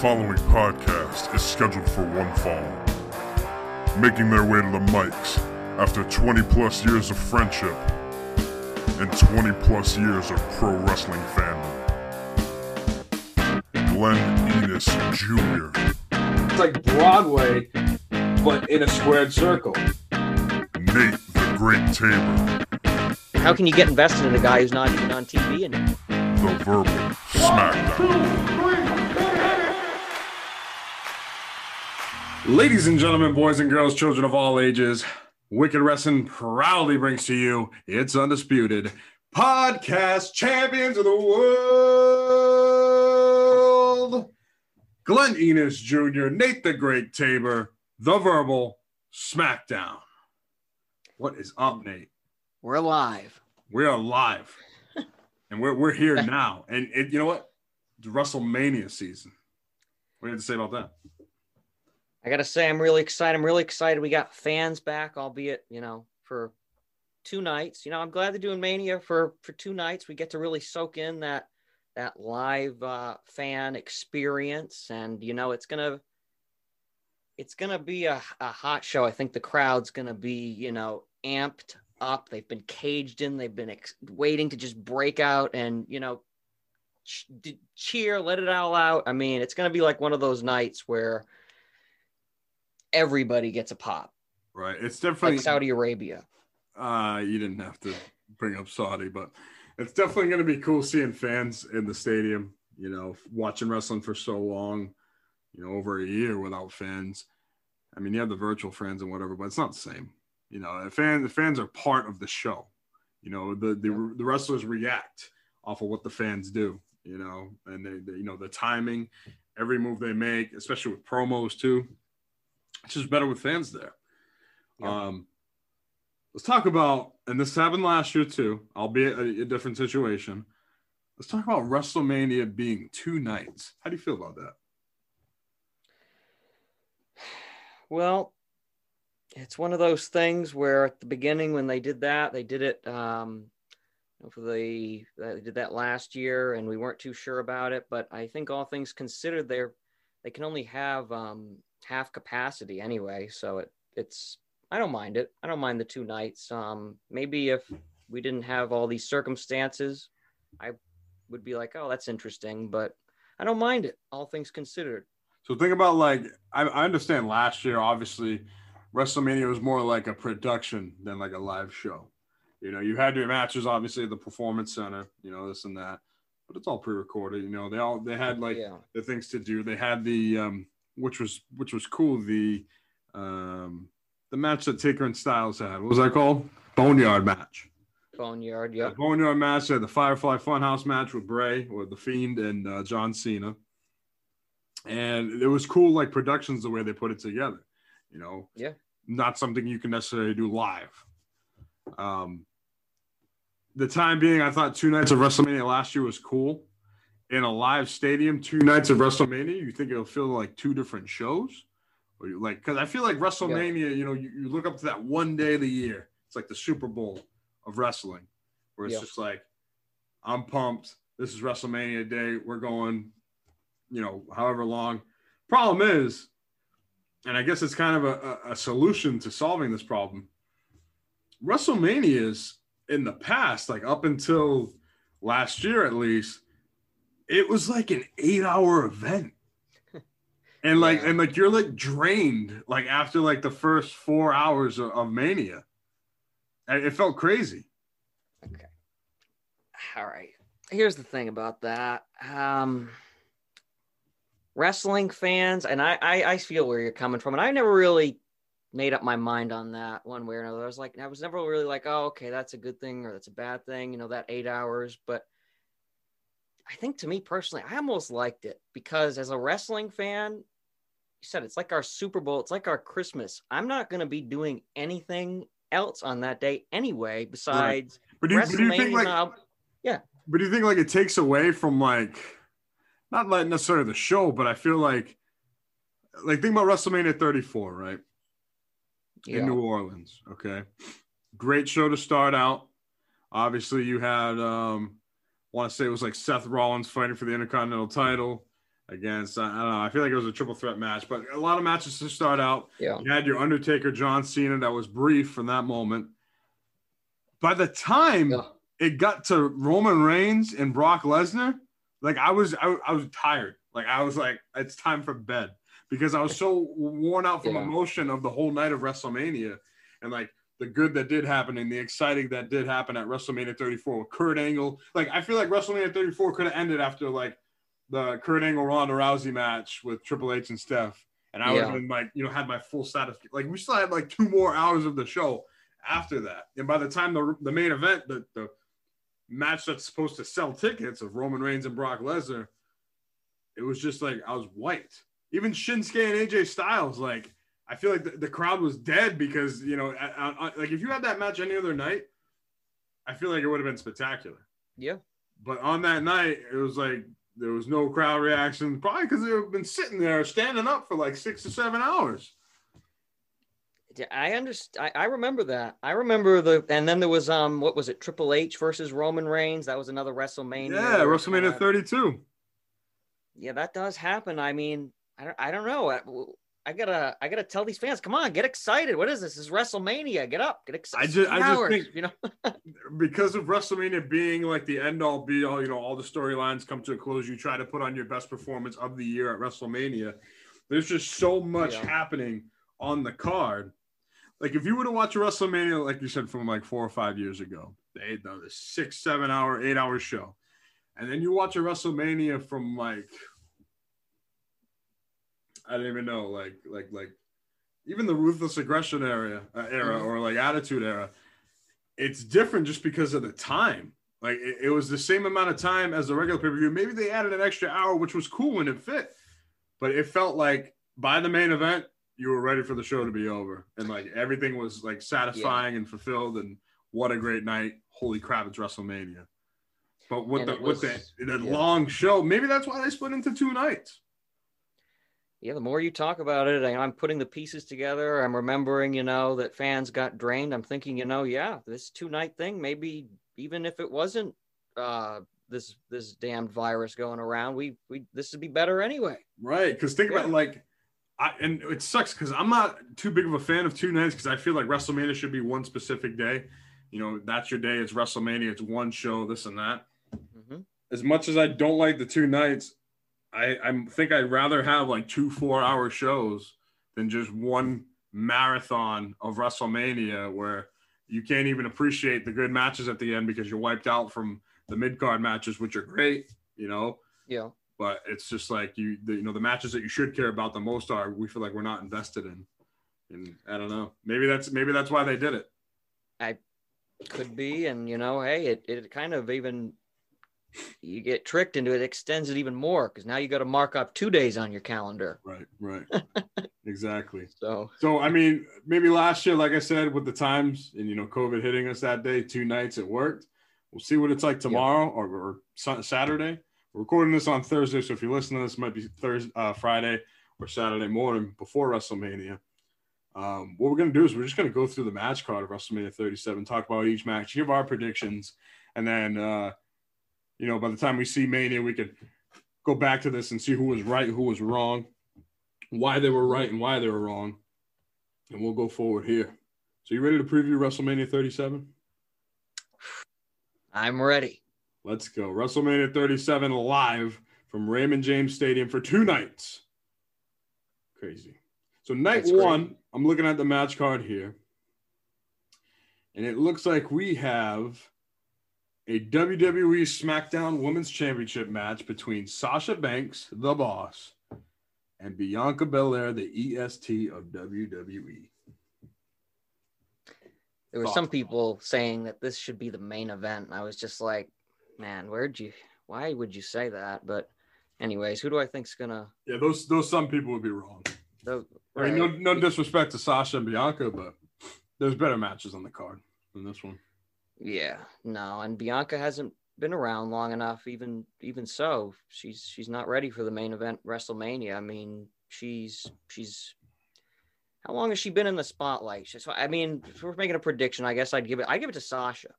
following podcast is scheduled for one fall. Making their way to the mics after 20 plus years of friendship and 20 plus years of pro wrestling fandom. Glenn Enos Jr., It's like Broadway, but in a squared circle. Nate the Great Tabor, How can you get invested in a guy who's not even on TV anymore? the Verbal Smackdown. Ladies and gentlemen, boys and girls, children of all ages, Wicked Wrestling proudly brings to you its undisputed podcast champions of the world. Glenn Enos Jr., Nate the Great Tabor, the Verbal Smackdown. What is up, Nate? We're alive. We are live, and we're we're here now. And it, you know what? It's WrestleMania season. What do you have to say about that? I gotta say, I'm really excited. I'm really excited. We got fans back, albeit you know for two nights. You know, I'm glad they're doing Mania for for two nights. We get to really soak in that that live uh, fan experience, and you know, it's gonna it's gonna be a, a hot show. I think the crowd's gonna be you know amped up. They've been caged in. They've been ex- waiting to just break out and you know ch- cheer, let it all out. I mean, it's gonna be like one of those nights where everybody gets a pop, Right. It's definitely like Saudi Arabia. uh you didn't have to bring up Saudi, but it's definitely gonna be cool seeing fans in the stadium, you know, watching wrestling for so long, you know, over a year without fans. I mean, you have the virtual fans and whatever, but it's not the same. You know, the fans the fans are part of the show. You know, the the, the wrestlers react off of what the fans do, you know, and they, they you know the timing, every move they make, especially with promos too. It's just better with fans there. Um, let's talk about, and this happened last year too, albeit a, a different situation. Let's talk about WrestleMania being two nights. How do you feel about that? Well, it's one of those things where at the beginning when they did that, they did it um, for the they did that last year, and we weren't too sure about it. But I think all things considered, they're they can only have um, half capacity anyway, so it it's I don't mind it. I don't mind the two nights. Um, maybe if we didn't have all these circumstances, I would be like, oh, that's interesting, but I don't mind it. All things considered. So think about like I, I understand last year, obviously, WrestleMania was more like a production than like a live show. You know, you had your matches obviously at the Performance Center, you know, this and that, but it's all pre-recorded. You know, they all they had like yeah. the things to do. They had the um, which was which was cool. The um, the match that Taker and Styles had. What was that called? Boneyard match. Boneyard. Yeah, Yep. Boneyard match. They had the Firefly Funhouse match with Bray or the Fiend and uh, John Cena. And it was cool, like productions, the way they put it together. You know, Yeah. not something you can necessarily do live. Um, the time being, I thought two nights of WrestleMania last year was cool. In a live stadium, two nights of WrestleMania, you think it'll feel like two different shows? Or you like, because I feel like WrestleMania, you know, you, you look up to that one day of the year. It's like the Super Bowl of wrestling, where it's Yeah. just like, I'm pumped. This is WrestleMania day. We're going, you know, however long. Problem is, and I guess it's kind of a, a solution to solving this problem. WrestleMania is in the past, like up until last year at least, it was like an eight hour event. And like Yeah. and like you're like drained like after like the first four hours of, of Mania. And It felt crazy. Okay. All right. Here's the thing about that. Um, wrestling fans, and I, I, I feel where you're coming from, and I never really made up my mind on that one way or another. I was like, I was never really like, oh, okay, that's a good thing or that's a bad thing, you know, that eight hours. But I think to me personally, I almost liked it because as a wrestling fan, you said it's like our Super Bowl, it's like our Christmas. I'm not going to be doing anything else on that day anyway, besides But do you, but do you think like now- but do you think like it takes away from like not like necessarily the show, but I feel like like think about WrestleMania 34, right? Yeah. in New Orleans. Okay. Great show to start out. Obviously, you had um want to say it was like Seth Rollins fighting for the Intercontinental title. against. I don't know. I feel like it was a triple threat match, but a lot of matches to start out. Yeah. You had your Undertaker, John Cena, that was brief from that moment. By the time Yeah. it got to Roman Reigns and Brock Lesnar, like I was, I, I was tired. Like I was like, it's time for bed because I was so worn out from Yeah. emotion of the whole night of WrestleMania and like the good that did happen and the exciting that did happen at WrestleMania 34 with Kurt Angle. Like I feel like WrestleMania 34 could have ended after like the Kurt Angle Ronda Rousey match with Triple H and Steph. And I Yeah. been like, you know, had my full status. Like we still had like two more hours of the show after that. And by the time the, the main event, the, the match that's supposed to sell tickets of Roman Reigns and Brock Lesnar, it was just like I was white. Even Shinsuke and AJ Styles, like I feel like the, the crowd was dead because you know, I- I- like if you had that match any other night, I feel like it would have been spectacular. Yeah. But on that night, it was like there was no crowd reaction, probably because they've been sitting there standing up for like six to seven hours. I understand. I, I remember that. I remember the, and then there was um, what was it? Triple H versus Roman Reigns. That was another WrestleMania. Yeah, WrestleMania Uh, 32. Yeah, that does happen. I mean, I don't, I don't know. I, gotta, I gotta tell these fans, come on, get excited. What is this? This is WrestleMania. Get up, get excited. I just- I just think- you know. because of WrestleMania being like the end all be all, you know, all the storylines come to a close. You try to put on your best performance of the year at WrestleMania. There's just so much Yeah. happening on the card. Like if you were to watch a WrestleMania, like you said, from like four or five years ago, they had done a six, seven hour, eight hour show. And then you watch a WrestleMania from like I didn't even know, like like like even the ruthless aggression era uh, era Mhm. or like attitude era it's different just because of the time. Like it, it was the same amount of time as the regular pay per view. Maybe they added an extra hour, which was cool when it fit, but it felt like by the main event, you were ready for the show to be over, and like everything was like satisfying and fulfilled. And what a great night! Holy crap, it's WrestleMania. But with And the it with the, the yeah. long show, maybe that's why they split into two nights. Yeah, the more you talk about it, I'm putting the pieces together. I'm remembering, you know, that fans got drained. I'm thinking, you know, yeah, this two night thing, maybe even if it wasn't uh, this this damned virus going around, we we this would be better anyway. Right. Because think about like, I and it sucks because I'm not too big of a fan of two nights because I feel like WrestleMania should be one specific day. You know, that's your day. It's WrestleMania. It's one show. This and that. hmm As much as I don't like the two nights, I I think I'd rather have like two four hour shows than just one marathon of WrestleMania where you can't even appreciate the good matches at the end because you're wiped out from the mid card matches, which are great. You know, Yeah. but it's just like you the, you know the matches that you should care about the most are we feel like we're not invested in and i don't know maybe that's maybe that's why they did it I could be and you know hey it, it kind of even you get tricked into it extends it even more because now you got to mark up two days on your calendar. Right right. Exactly. So. So i mean maybe last year like i said with the times and you know covid hitting us that day two nights it worked. We'll see what it's like tomorrow or, or saturday. We're recording this on thursday so if you listen to this it might be thursday uh, friday or saturday morning before wrestlemania. Um, what we're going to do is we're just going to go through the match card of WrestleMania 37, talk about each match, give our predictions, and then, uh, you know, by the time we see Mania, we could go back to this and see who was right, who was wrong, why they were right, and why they were wrong. And we'll go forward here. So, you ready to preview WrestleMania 37? i'm ready Let's go. WrestleMania 37 live from Raymond James Stadium for two nights. Crazy. So, night That's one, I'm looking at the match card here. And it looks like we have a WWE SmackDown Women's Championship match between Sasha Banks, the boss, and Bianca Belair, the EST of. WWE. there were some people saying that this should be the main event and i was just like man where'd you why would you say that but anyways who do i think's gonna Yeah, those those some people would be wrong. the, I mean, no, no disrespect to Sasha and Bianca, but there's better matches on the card than this one. Yeah, no, and Bianca hasn't been around long enough. Even even so, she's she's not ready for the main event WrestleMania. I mean, she's she's how long has she been in the spotlight? So I mean, if we're making a prediction, I guess I'd give it. I give it to Sasha,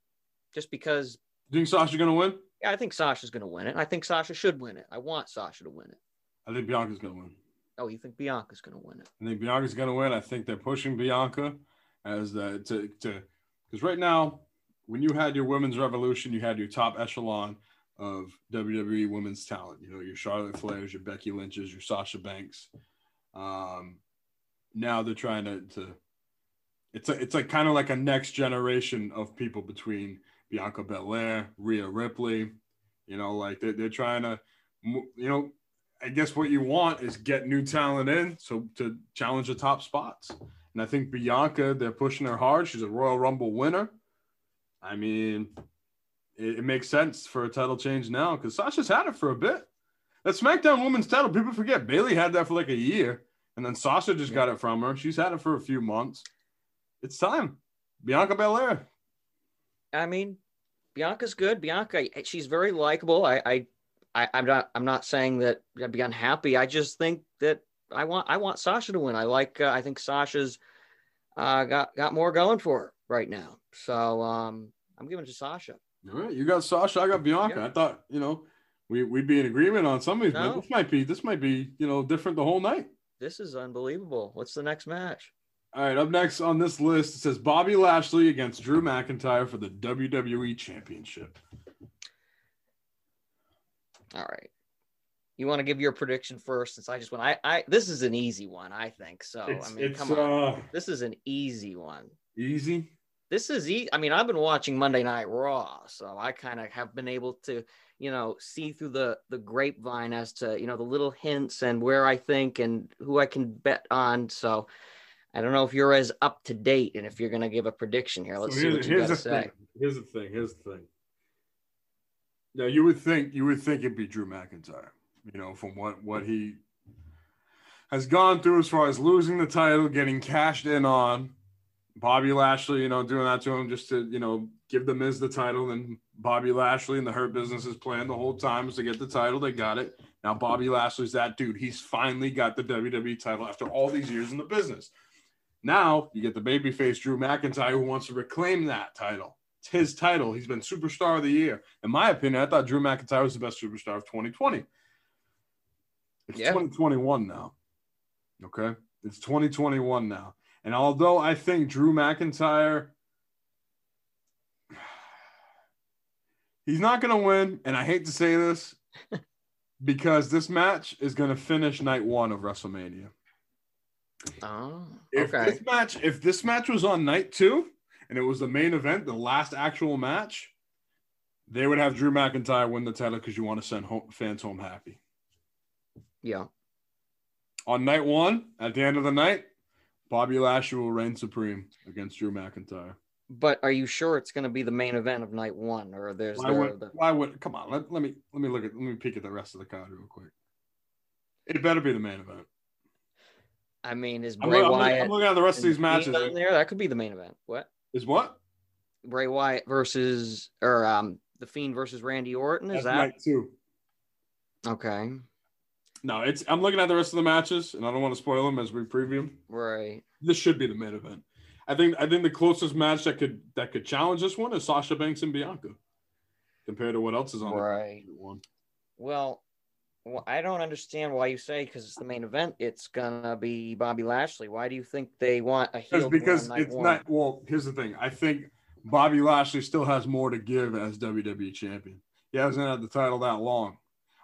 just because. Do you think Sasha's gonna win? Yeah, I think Sasha's going to win it. I think Sasha should win it. I want Sasha to win it. I think Bianca's gonna win. Oh, you think Bianca's gonna win it? I think Bianca's gonna win. I think they're pushing Bianca as the to to because right now, when you had your women's revolution, you had your top echelon of WWE women's talent. You know, your Charlotte Flairs, your Becky Lynch's, your Sasha Banks. Um, now they're trying to, to it's a, it's like kind of like a next generation of people between Bianca Belair, Rhea Ripley. You know, like they're, they're trying to, you know, I guess what you want is get new talent in so to challenge the top spots. And I think Bianca, they're pushing her hard. She's a Royal Rumble winner. I mean, it, it makes sense for a title change now because Sasha's had it for a bit. That SmackDown Women's title, people forget Bayley had that for like a year, and then Sasha just yeah. got it from her. She's had it for a few months. It's time. Bianca Belair. I mean, Bianca's good. Bianca, she's very likable. I, I, I, am not. I'm not saying that I'd be unhappy. I just think that I want. I want Sasha to win. I like. Uh, I think Sasha's uh, got got more going for her right now. So um, I'm giving it to Sasha. All right, you got Sasha. I got Bianca. Yeah. I thought you know we we'd be in agreement on some of these, no. but this might be this might be you know different the whole night. This is unbelievable. What's the next match? All right, up next on this list it says Bobby Lashley against Drew McIntyre for the WWE Championship. All right. You want to give your prediction first, since I just went. I, I this is an easy one, I think. So it's, I mean, come on, uh, this is an easy one. Easy. This is easy. I mean, I've been watching Monday Night Raw, so I kind of have been able to, you know, see through the the grapevine as to you know the little hints and where I think and who I can bet on. So I don't know if you're as up to date and if you're going to give a prediction here. Let's so see what you got to say. Thing. Here's the thing. Here's the thing. Now you would think you would think it'd be Drew McIntyre you know, from what what he has gone through as far as losing the title, getting cashed in on. Bobby Lashley, you know, doing that to him just to, you know, give the Miz the title. And Bobby Lashley and the Hurt Business's plan the whole time was to get the title. They got it. Now Bobby Lashley's that dude. He's finally got the WWE title after all these years in the business. Now you get the babyface Drew McIntyre who wants to reclaim that title. It's his title. He's been superstar of the year. In my opinion, I thought Drew McIntyre was the best superstar of 2020. It's yeah. 2021 now. Okay. It's 2021 now. And although I think Drew McIntyre, he's not going to win. And I hate to say this because this match is going to finish night one of WrestleMania. Oh, if okay. this match, if this match was on night two and it was the main event, the last actual match, they would have Drew McIntyre win the title because you want to send home, fans home happy. Yeah. On night one, at the end of the night, Bobby Lashley will reign supreme against Drew McIntyre. But are you sure it's going to be the main event of night one, or there's why would, the... why would come on? Let, let me let me look at let me peek at the rest of the card real quick. It better be the main event. I mean, is Bray I'm, Wyatt? I'm looking at the rest of these matches. There, that could be the main event. What is what? Bray Wyatt versus or um the Fiend versus Randy Orton. Is That's that night two? Okay. No, it's. I'm looking at the rest of the matches, and I don't want to spoil them as we preview them. Right. This should be the main event. I think. I think the closest match that could that could challenge this one is Sasha Banks and Bianca, compared to what else is on right. the one. Well, well, I don't understand why you say because it's the main event. It's gonna be Bobby Lashley. Why do you think they want a heel? Because it's one? not. Well, here's the thing. I think Bobby Lashley still has more to give as WWE champion. He hasn't had the title that long.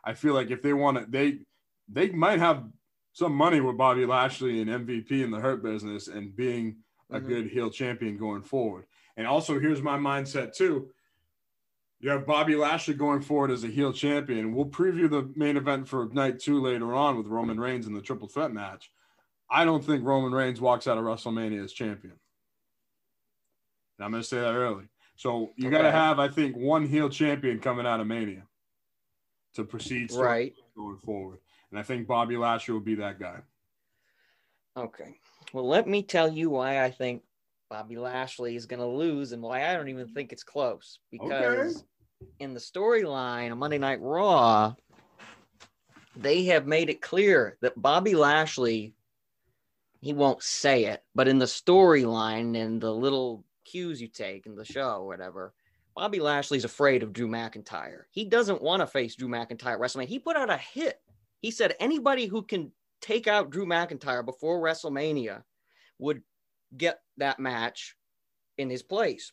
I feel like if they want to, they they might have some money with Bobby Lashley and MVP in the hurt business and being a mm-hmm. good heel champion going forward. And also, here's my mindset too. You have Bobby Lashley going forward as a heel champion. We'll preview the main event for night two later on with Roman Reigns in the triple threat match. I don't think Roman Reigns walks out of WrestleMania as champion. And I'm going to say that early. So you okay. got to have, I think, one heel champion coming out of Mania to proceed right going forward. And I think Bobby Lashley will be that guy. Okay. Well, let me tell you why I think Bobby Lashley is going to lose and why I don't even think it's close. Because okay. in the storyline on Monday Night Raw, they have made it clear that Bobby Lashley, he won't say it, but in the storyline and the little cues you take in the show, whatever, Bobby Lashley's afraid of Drew McIntyre. He doesn't want to face Drew McIntyre at WrestleMania. He put out a hit He said anybody who can take out Drew McIntyre before WrestleMania would get that match in his place.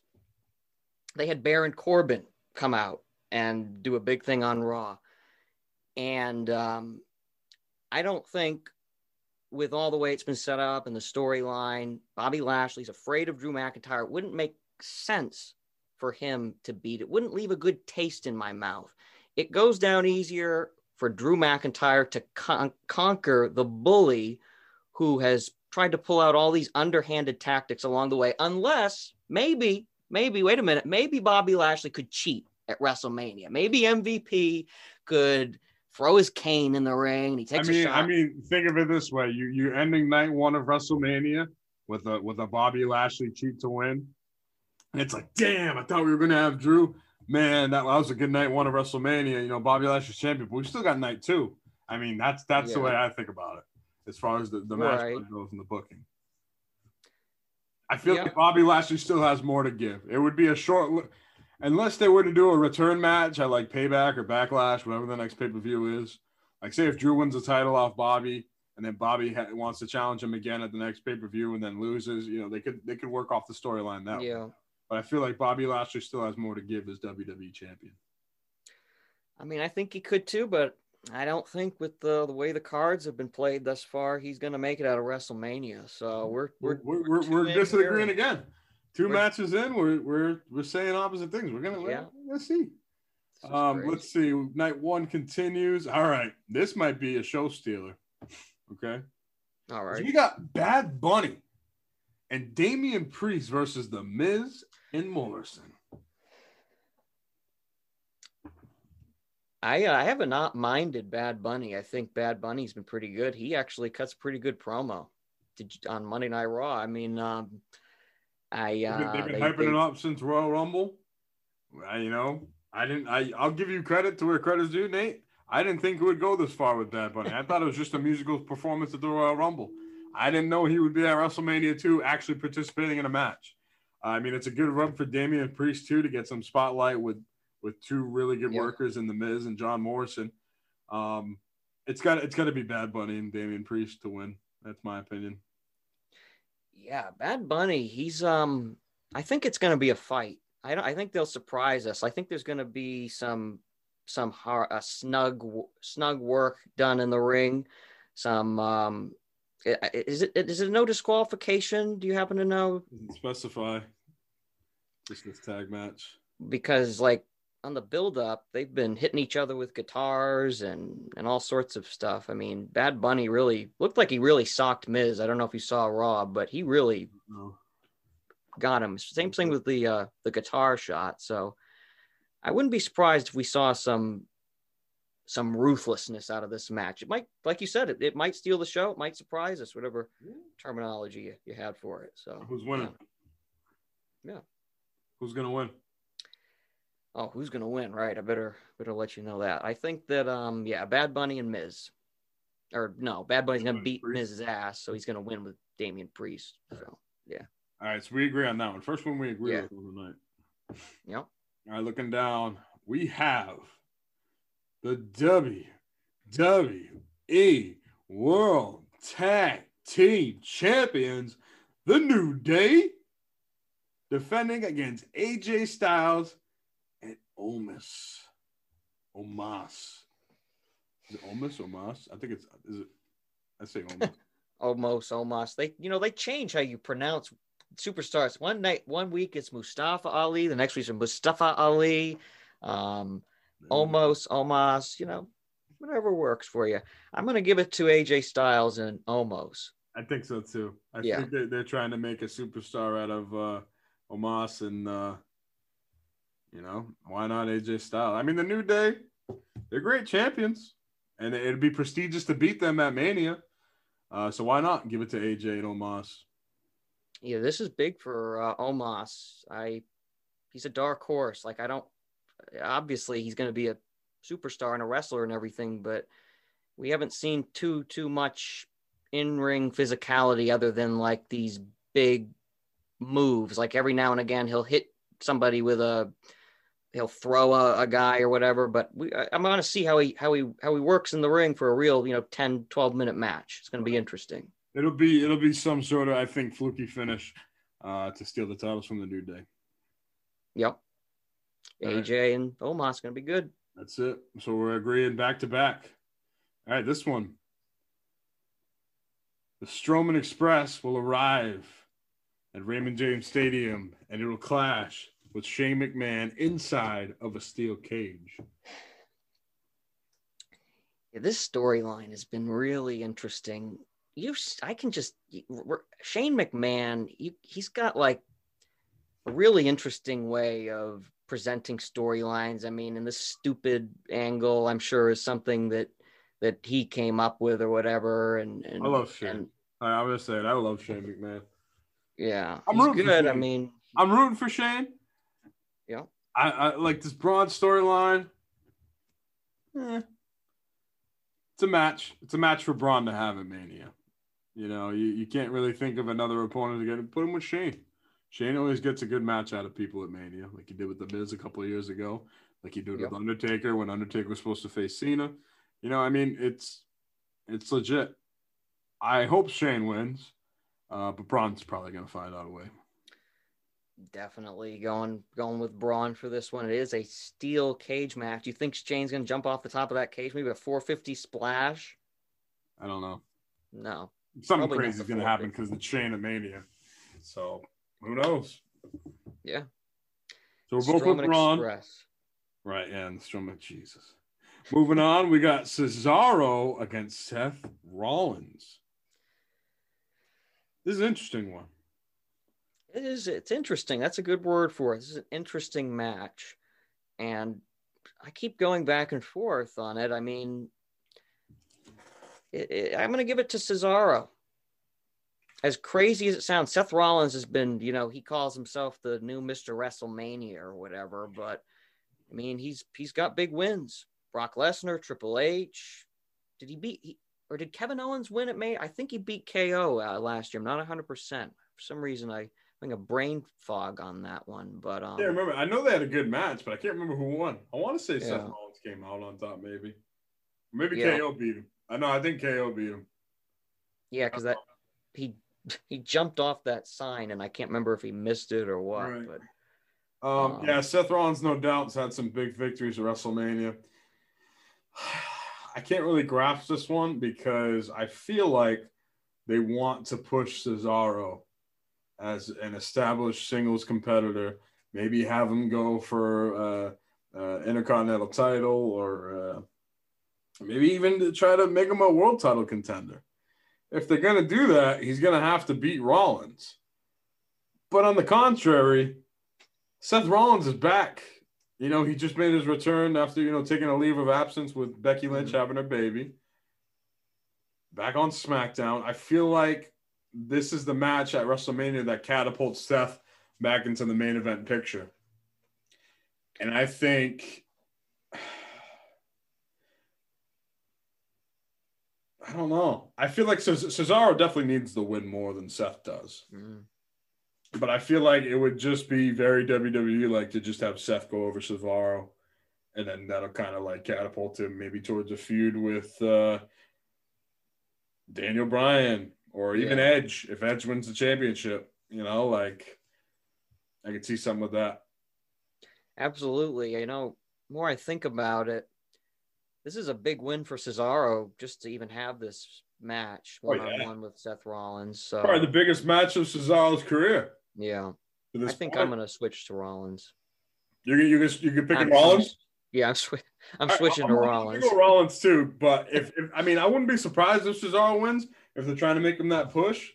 They had Baron Corbin come out and do a big thing on Raw. And um, I don't think, with all the way it's been set up and the storyline, Bobby Lashley's afraid of Drew McIntyre. It wouldn't make sense for him to beat it, wouldn't leave a good taste in my mouth. It goes down easier for Drew McIntyre to con- conquer the bully who has tried to pull out all these underhanded tactics along the way, unless maybe, maybe, wait a minute, maybe Bobby Lashley could cheat at WrestleMania. Maybe MVP could throw his cane in the ring and he takes I mean, a shot. I mean, think of it this way: you you ending night one of WrestleMania with a with a Bobby Lashley cheat to win, and it's like, damn, I thought we were gonna have Drew. Man, that was a good night one of WrestleMania. You know, Bobby Lashley's champion, but we still got night two. I mean, that's that's the way I think about it as far as the, the match Right. goes and the booking. I feel Yeah. like Bobby Lashley still has more to give. It would be a short, unless they were to do a return match at like Payback or Backlash, whatever the next pay per view is. Like, say if Drew wins the title off Bobby, and then Bobby ha- wants to challenge him again at the next pay per view, and then loses, you know, they could they could work off the storyline that way. But I feel like Bobby Lashley still has more to give as WWE champion. I mean, I think he could too, but I don't think with the, the way the cards have been played thus far, he's going to make it out of WrestleMania. So we're We're we're we're, we're, two we're in disagreeing here. again. 2 We're- matches in, we're we're we're saying opposite things. We're gonna Yeah. let's see. Um, let's see. Night one continues. All right, this might be a show stealer. Okay, All right. right. we got Bad Bunny and Damian Priest versus The Miz and Morrison. I uh, I have not not minded Bad Bunny. I think Bad Bunny's been pretty good. He actually cuts a pretty good promo Did on Monday Night Raw. I mean, um, I They've been, uh, they've been they- hyping they- it up since Royal Rumble. I, you know, I didn't. I I'll give you credit to where credit's due, Nate. I didn't think it would go this far with Bad Bunny. I thought it was just a musical performance at the Royal Rumble. I didn't know he would be at WrestleMania 2 actually participating in a match. I mean, it's a good run for Damian Priest too to get some spotlight with with two really good Yeah. workers in the Miz and John Morrison. Um, it's got it's got to be Bad Bunny and Damian Priest to win. That's my opinion. Yeah, Bad Bunny. He's um. I think it's going to be a fight. I don't. I think they'll surprise us. I think there's going to be some some hard, a snug snug work done in the ring. Some um. Is it is it no disqualification? Do you happen to know? Specify just this tag match. Because like on the build up, they've been hitting each other with guitars and and all sorts of stuff. I mean, Bad Bunny really looked like he really socked Miz. I don't know if you saw Raw, but he really No. got him. Same thing with the uh, the guitar shot. So I wouldn't be surprised if we saw some some ruthlessness out of this match. It might, like you said, it, it might steal the show. It might surprise us, whatever terminology you, you had for it. So Who's winning? Yeah. Who's gonna win? Oh, who's gonna win? Right. I better better let you know that. I think that um yeah, Bad Bunny and Miz. Or no, Bad Bunny's gonna beat Priest. Miz's ass, so he's gonna win with Damian Priest. So yeah. All right, so we agree on that one. First one we agree Yeah. with on the night. yep. All right, looking down, we have the WWE World Tag Team Champions, The New Day, defending against AJ Styles and Omis. Omas. Is it Omis? Omas? I think it's, is it? I say Omis. Almost, almost. They, you know, they change how you pronounce superstars. One night, one week it's Mustafa Ali. The next week it's Mustafa Ali. Um, almost, almost. You know, whatever works for you. I'm gonna give it to AJ Styles and almost. I think so too. I Yeah. think they're, they're trying to make a superstar out of uh, Omas, and uh, you know why not AJ Styles? I mean, the New Day, they're great champions, and it'd be prestigious to beat them at Mania. Uh, so why not give it to AJ and Omas? Yeah, this is big for uh, Omos. I, he's a dark horse. Like I don't. Obviously, he's gonna be a superstar and a wrestler and everything, but we haven't seen too too much in ring physicality other than like these big moves. Like every now and again, he'll hit somebody with a he'll throw a, a guy or whatever. But we, I, I'm going to see how he how he how he works in the ring for a real you know 10, 12 minute match. It's going to be interesting. It'll be it'll be some sort of I think fluky finish uh, to steal the titles from the New Day. Yep. All right. AJ and Omos going to be good. That's it. So we're agreeing back to back. All right, this one. The Strowman Express will arrive at Raymond James Stadium and it will clash with Shane McMahon inside of a steel cage. Yeah, this storyline has been really interesting. You, I can just Shane McMahon. You, he's got like a really interesting way of presenting storylines. I mean, and this stupid angle, I'm sure, is something that that he came up with or whatever. And, and I love Shane. and, I, I'm gonna say it. I love Shane McMahon. yeah, I'm rooting for good. I Shane. mean, I'm rooting for Shane. yeah, I, I like this broad storyline. Eh. It's a match. It's a match for Braun to have at Mania. You know, you, you can't really think of another opponent to get it. Put him with Shane. Shane always gets a good match out of people at Mania, like he did with The Miz a couple of years ago, like he did Yep. with Undertaker when Undertaker was supposed to face Cena. You know, I mean, it's it's legit. I hope Shane wins, uh, but Braun's probably going to find out a way. definitely going going with Braun for this one. It is a steel cage match. Do you think Shane's going to jump off the top of that cage? Maybe a 450 splash? I don't know. No. Something crazy is going to happen because the chain of mania. So who knows? Yeah. So we're both with Braun. Express. Right, yeah, and Strowman. Jesus. Moving on, we got Cesaro against Seth Rollins. This is an interesting one. It is. It's interesting. That's a good word for it. This is an interesting match, and I keep going back and forth on it. I mean, it, it, I'm going to give it to Cesaro. As crazy as it sounds, Seth Rollins has been, you know, he calls himself the new Mr. WrestleMania or whatever, but I mean, he's he's got big wins. Brock Lesnar, Triple H. Did he beat he, or did Kevin Owens win at May? I think he beat KO uh, last year. I'm not 100%. For some reason, I having a brain fog on that one, but um, Yeah, remember, I know they had a good match, but I can't remember who won. I want to say Seth Rollins came out on top, maybe. Maybe Yeah. KO beat him. I know, I think KO beat him. yeah, because that he he jumped off that sign, and I can't remember if he missed it or what. Right. But Um, Um, yeah, Seth Rollins, no doubt, has had some big victories at WrestleMania. I can't really grasp this one because I feel like they want to push Cesaro as an established singles competitor. Maybe have him go for uh, uh, Intercontinental title or uh, maybe even to try to make him a world title contender. If they're going to do that, he's going to have to beat Rollins. But on the contrary, Seth Rollins is back. You know, he just made his return after, you know, taking a leave of absence with Becky Lynch Mhm. having her baby. Back on SmackDown. I feel like this is the match at WrestleMania that catapults Seth back into the main event picture. And I think I don't know. I feel like Ces- Cesaro definitely needs the win more than Seth does mm, but I feel like it would just be very WWE like to just have Seth go over Cesaro, and then that'll kind of like catapult him maybe towards a feud with uh, Daniel Bryan or even Yeah. Edge if Edge wins the championship. You know, like I could see something with that. absolutely, you know, more I think about it, this is a big win for Cesaro just to even have this match Oh, one yeah. on one with Seth Rollins. So Probably the biggest match of Cesaro's career. yeah, I think point. I'm gonna switch to Rollins. You you you you could pick I'm- Rollins. Yeah, I'm, swi- I'm I- switching to Rollins. Go Rollins too, but if, if I mean, I wouldn't be surprised if Cesaro wins if they're trying to make him that push.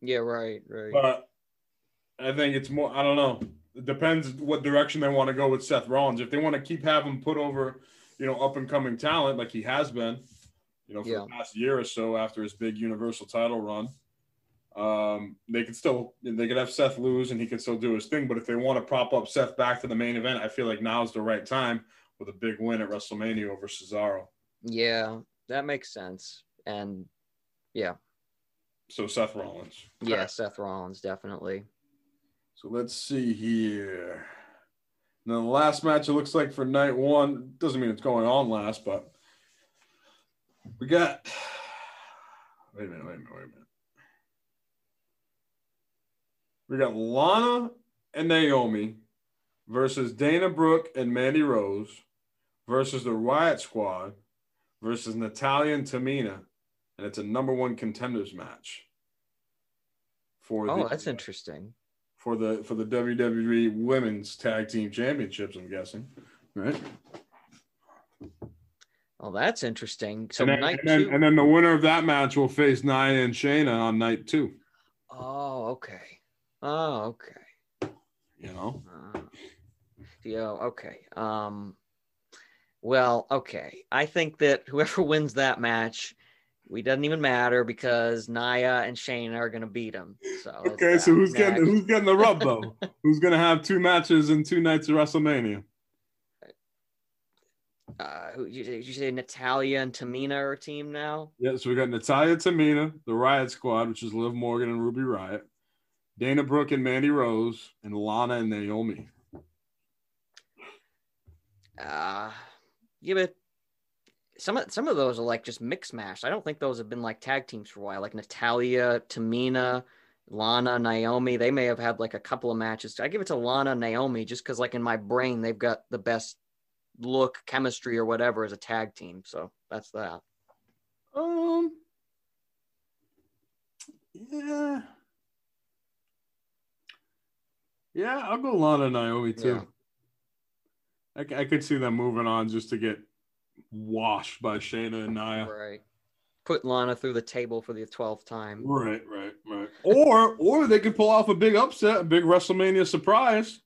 Yeah, right, right. But I think it's more. I don't know. It depends what direction they want to go with Seth Rollins. If they want to keep having put over, you know, up and coming talent like he has been, you know, for Yeah. the past year or so after his big Universal title run, um, they could still they could have Seth lose and he can still do his thing. But if they want to prop up Seth back to the main event, I feel like now's the right time with a big win at WrestleMania over Cesaro. yeah, that makes sense. And yeah, So Seth Rollins. yeah, Seth Rollins definitely. So let's see here. And then the last match, it looks like for night one, doesn't mean it's going on last, but we got. Wait a minute, wait a minute, wait a minute. We got Lana and Naomi versus Dana Brooke and Mandy Rose versus the Riot Squad versus Natalya and Tamina. And it's a number one contenders match. For oh, the, that's interesting. For the for the WWE Women's Tag Team Championships, I'm guessing, right? Well, that's interesting. So and then, night and then, two, and then the winner of that match will face Nia and Shayna on night two. Oh, okay. Oh, okay. You know. Uh, yeah. Okay. Um. Well, okay. I think that whoever wins that match, we doesn't even matter because Nia and Shane are gonna beat them. So okay. So who's getting who's getting the rub though? who's gonna have two matches in two nights of WrestleMania? uh, who you, you say Natalya and Tamina are a team now? Yeah, so we got Natalya Tamina, the Riot Squad, which is Liv Morgan and Ruby Riot, Dana Brooke and Mandy Rose, and Lana and Naomi. Uh yeah, but some of some of those are like just mix mash. I don't think those have been like tag teams for a while. Like Natalya, Tamina, Lana, Naomi. They may have had like a couple of matches. I give it to Lana, Naomi, just because like in my brain they've got the best look, chemistry, or whatever as a tag team. So that's that. Um. Yeah. Yeah, I'll go Lana Naomi too. Yeah. I, I could see them moving on just to get washed by Shayna and Nia. Right. Put Lana through the table for the twelfth time. Right, right, right. or or they could pull off a big upset, a big WrestleMania surprise.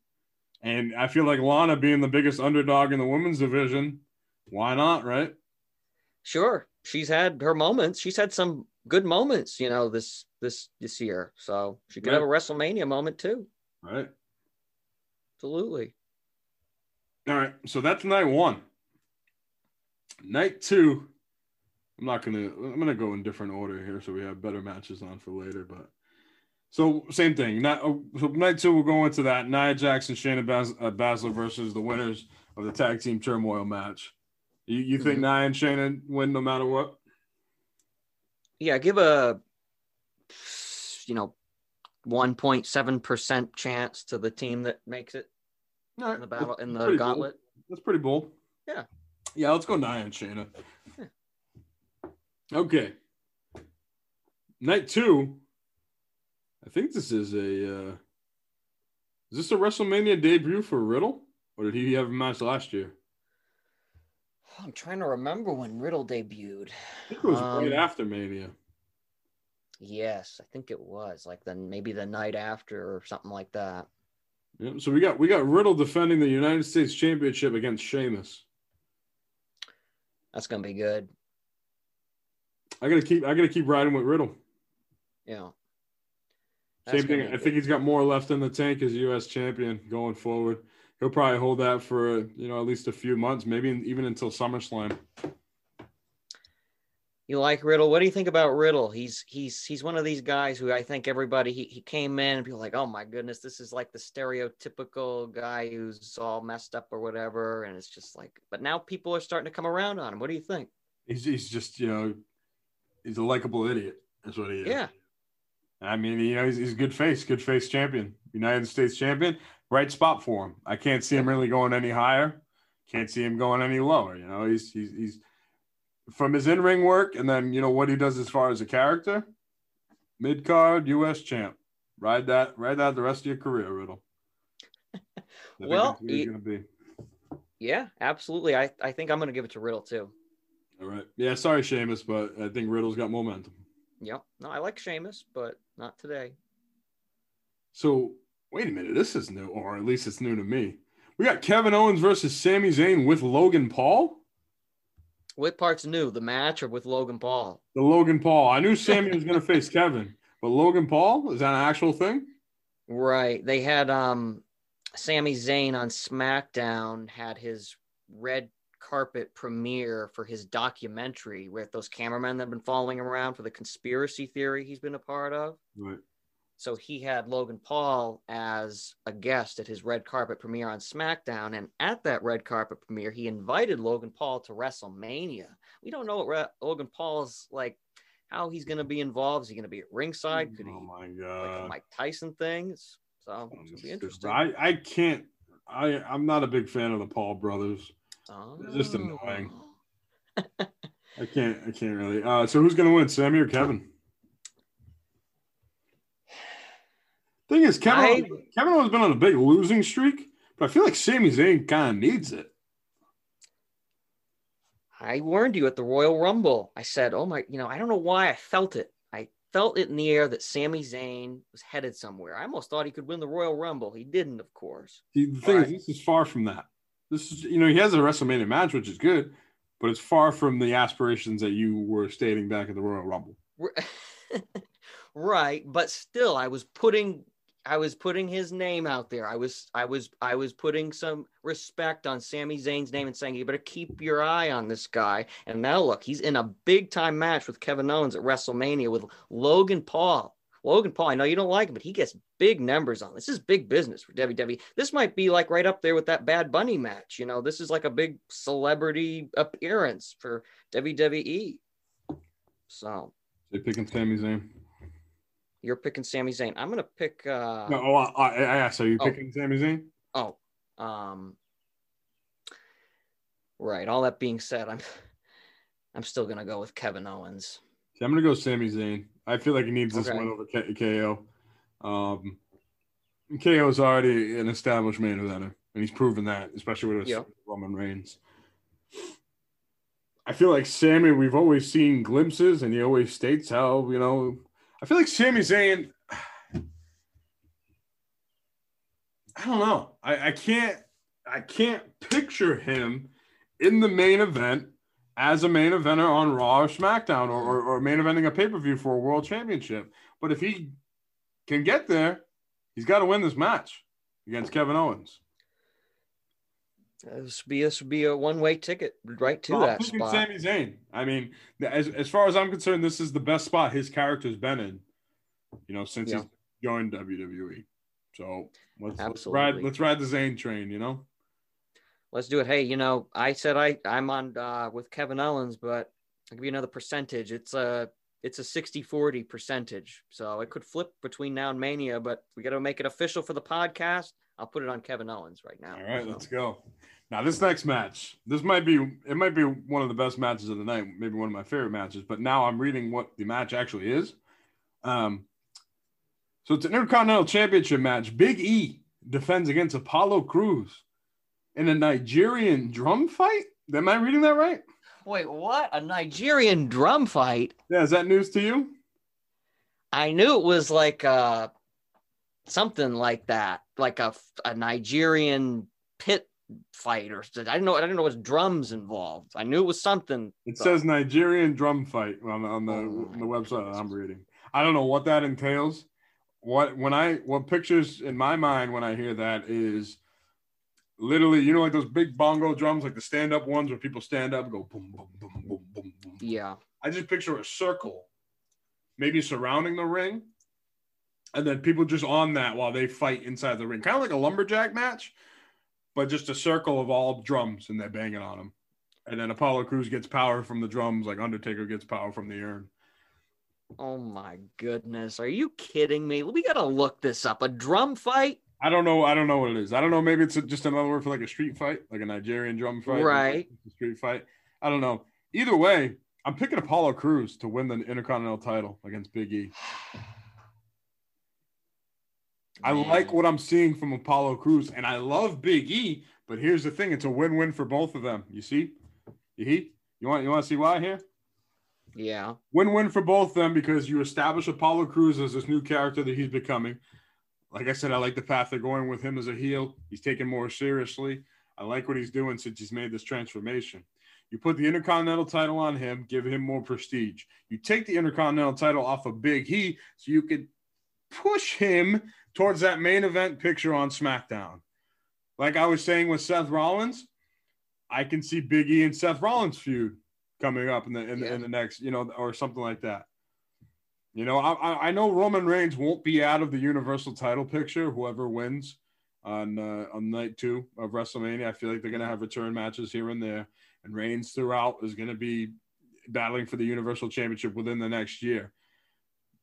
And I feel like Lana being the biggest underdog in the women's division, why not, right? Sure. She's had her moments. She's had some good moments, you know, this this this year. So she could right. have a WrestleMania moment too. Right. Absolutely. All right. So that's night one. Night two. I'm not gonna I'm gonna go in different order here so we have better matches on for later, but so same thing. Not, uh, so night two, we'll go into that. Nia Jackson, Shayna Bas- uh, Baszler versus the winners of the tag team turmoil match. You, you think mm-hmm. Nia and Shayna win no matter what? Yeah, give a you know 1.7 percent chance to the team that makes it right. in the battle in the gauntlet. Bold. That's pretty bold. Yeah. Yeah, let's go Nia and Shayna. Okay. Night two, I think this is a. Uh, is this a WrestleMania debut for Riddle, or did he have a match last year? I'm trying to remember when Riddle debuted. I think it was um, right after Mania. Yes, I think it was like then maybe the night after or something like that. Yeah, so we got we got Riddle defending the United States Championship against Sheamus. That's gonna be good. I gotta keep I gotta keep riding with Riddle. Yeah. Same thing. I think he's got more left in the tank as U.S. champion going forward. He'll probably hold that for you know at least a few months, maybe even until SummerSlam. You like Riddle? What do you think about Riddle? He's he's he's one of these guys who I think everybody he, he came in and people like, oh my goodness, this is like the stereotypical guy who's all messed up or whatever, and it's just like, but now people are starting to come around on him. What do you think? He's he's just you know, he's a likable idiot. That's what he is. Yeah, I mean, you know, he's, he's a good face, good face champion, United States champion. Right spot for him. I can't see him really going any higher. Can't see him going any lower. You know, he's he's he's from his in ring work, and then you know what he does as far as a character. Mid card U.S. champ. Ride that, ride that the rest of your career, Riddle. well, be. Yeah, absolutely. I I think I'm gonna give it to Riddle too. All right. Yeah, sorry, Sheamus, but I think Riddle's got momentum. Yep. No, I like Sheamus, but not today. So wait a minute, this is new, or at least it's new to me. We got Kevin Owens versus Sami Zayn with Logan Paul. What part's new? The match or with Logan Paul? The Logan Paul. I knew Sami was going to face Kevin, but Logan Paul is that an actual thing? Right. They had um Sami Zayn on SmackDown had his red carpet premiere for his documentary with those cameramen that have been following him around for the conspiracy theory he's been a part of. Right. So he had Logan Paul as a guest at his red carpet premiere on SmackDown. And at that red carpet premiere, he invited Logan Paul to WrestleMania. We don't know what Re- Logan Paul's like, how he's going to be involved. Is he going to be at ringside? Could he, oh my like god. a Mike Tyson thing? It's- So it's going to be interesting. I, I can't I I'm not a big fan of the Paul brothers. Oh. It's just annoying. I can't I can't really. Uh so who's gonna win, Sami or Kevin? Thing is, Kevin I- Kevin has been on a big losing streak, but I feel like Sami Zayn kind of needs it. I warned you at the Royal Rumble. I said, "Oh my, you know, I don't know why I felt it. I felt it in the air that Sami Zayn was headed somewhere. I almost thought he could win the Royal Rumble. He didn't, of course. The, the thing Right. is, this is far from that. This is, you know, he has a WrestleMania match, which is good, but it's far from the aspirations that you were stating back at the Royal Rumble. Right, but still, I was putting, I was putting his name out there. I was, I was, I was putting some respect on Sami Zayn's name and saying, "You better keep your eye on this guy." And now look, he's in a big time match with Kevin Owens at WrestleMania with Logan Paul. Logan Paul, I know you don't like him, but he gets big numbers on this. Is big business for WWE. This might be like right up there with that Bad Bunny match. You know, this is like a big celebrity appearance for WWE. So They picking Sami Zayn. You're picking Sami Zayn. I'm gonna pick. Uh, No, oh, I, I I asked, are you Oh. picking Sami Zayn? Oh, um, right. All that being said, I'm, I'm still gonna go with Kevin Owens. See, I'm gonna go Sami Zayn. I feel like he needs this Okay. win over K- KO. Um, KO is already an established main eventer, and he's proven that, especially with his Roman Reigns. I feel like Sami, we've always seen glimpses, and he always states how you know. I feel like Sami Zayn. I don't know. I, I can't. I can't picture him in the main event as a main eventer on Raw or SmackDown or, or, or main eventing a pay per view for a world championship. But if he can get there, he's got to win this match against Kevin Owens. This would be this would be a one way ticket right to I'm that spot. Sami Zayn. I mean, as, as far as I'm concerned, this is the best spot his character's been in, you know, since Yeah. he's joined WWE. So let's, let's ride let's ride the Zayn train, you know. Let's do it. Hey, you know, I said I I'm on uh, with Kevin Owens, but I'll give you another percentage. It's a it's a 60-40 percentage. So it could flip between now and Mania, but we got to make it official for the podcast. I'll put it on Kevin Owens right now. All right, So, let's go. Now this next match, this might be it might be one of the best matches of the night, maybe one of my favorite matches. But now I'm reading what the match actually is. Um, so it's an Intercontinental Championship match. Big E defends against Apollo Crews in a Nigerian drum fight. Am I reading that right? Wait, what? A Nigerian drum fight? Yeah, is that news to you? I knew it was like uh something like that, like a, a Nigerian pit fight or. I didn't know. I didn't know it was drums involved. I knew it was something. It So- says Nigerian drum fight on, on the on the website that I'm reading. I don't know what that entails. What when I what pictures in my mind when I hear that is literally you know like those big bongo drums like the stand up ones where people stand up and go boom boom boom boom boom boom. Yeah. I just picture a circle, maybe surrounding the ring, and then people just on that while they fight inside the ring, kind of like a lumberjack match, but just a circle of all drums and they're banging on them. And then Apollo Crews gets power from the drums, like Undertaker gets power from the urn. Oh my goodness. Are you kidding me? We got to look this up. A drum fight? I don't know. I don't know what it is. I don't know. Maybe it's just another word for like a street fight, like a Nigerian drum fight, Right. Street fight. I don't know. Either way, I'm picking Apollo Crews to win the Intercontinental title against Big E. I Man. like what I'm seeing from Apollo Crews, and I love Big E. But here's the thing: it's a win-win for both of them. You see, you heat. You want you want to see why here? Yeah. Win-win for both of them because you establish Apollo Crews as this new character that he's becoming. Like I said, I like the path they're going with him as a heel. He's taken more seriously. I like what he's doing since he's made this transformation. You put the Intercontinental title on him, give him more prestige. You take the Intercontinental title off of Big E so you could push him towards that main event picture on SmackDown. Like I was saying with Seth Rollins, I can see Big E and Seth Rollins feud coming up in the in, Yeah. in the next, you know, or something like that. You know, I, I know Roman Reigns won't be out of the Universal title picture, whoever wins on uh, on night two of WrestleMania. I feel like they're going to have return matches here and there, and Reigns throughout is going to be battling for the Universal Championship within the next year.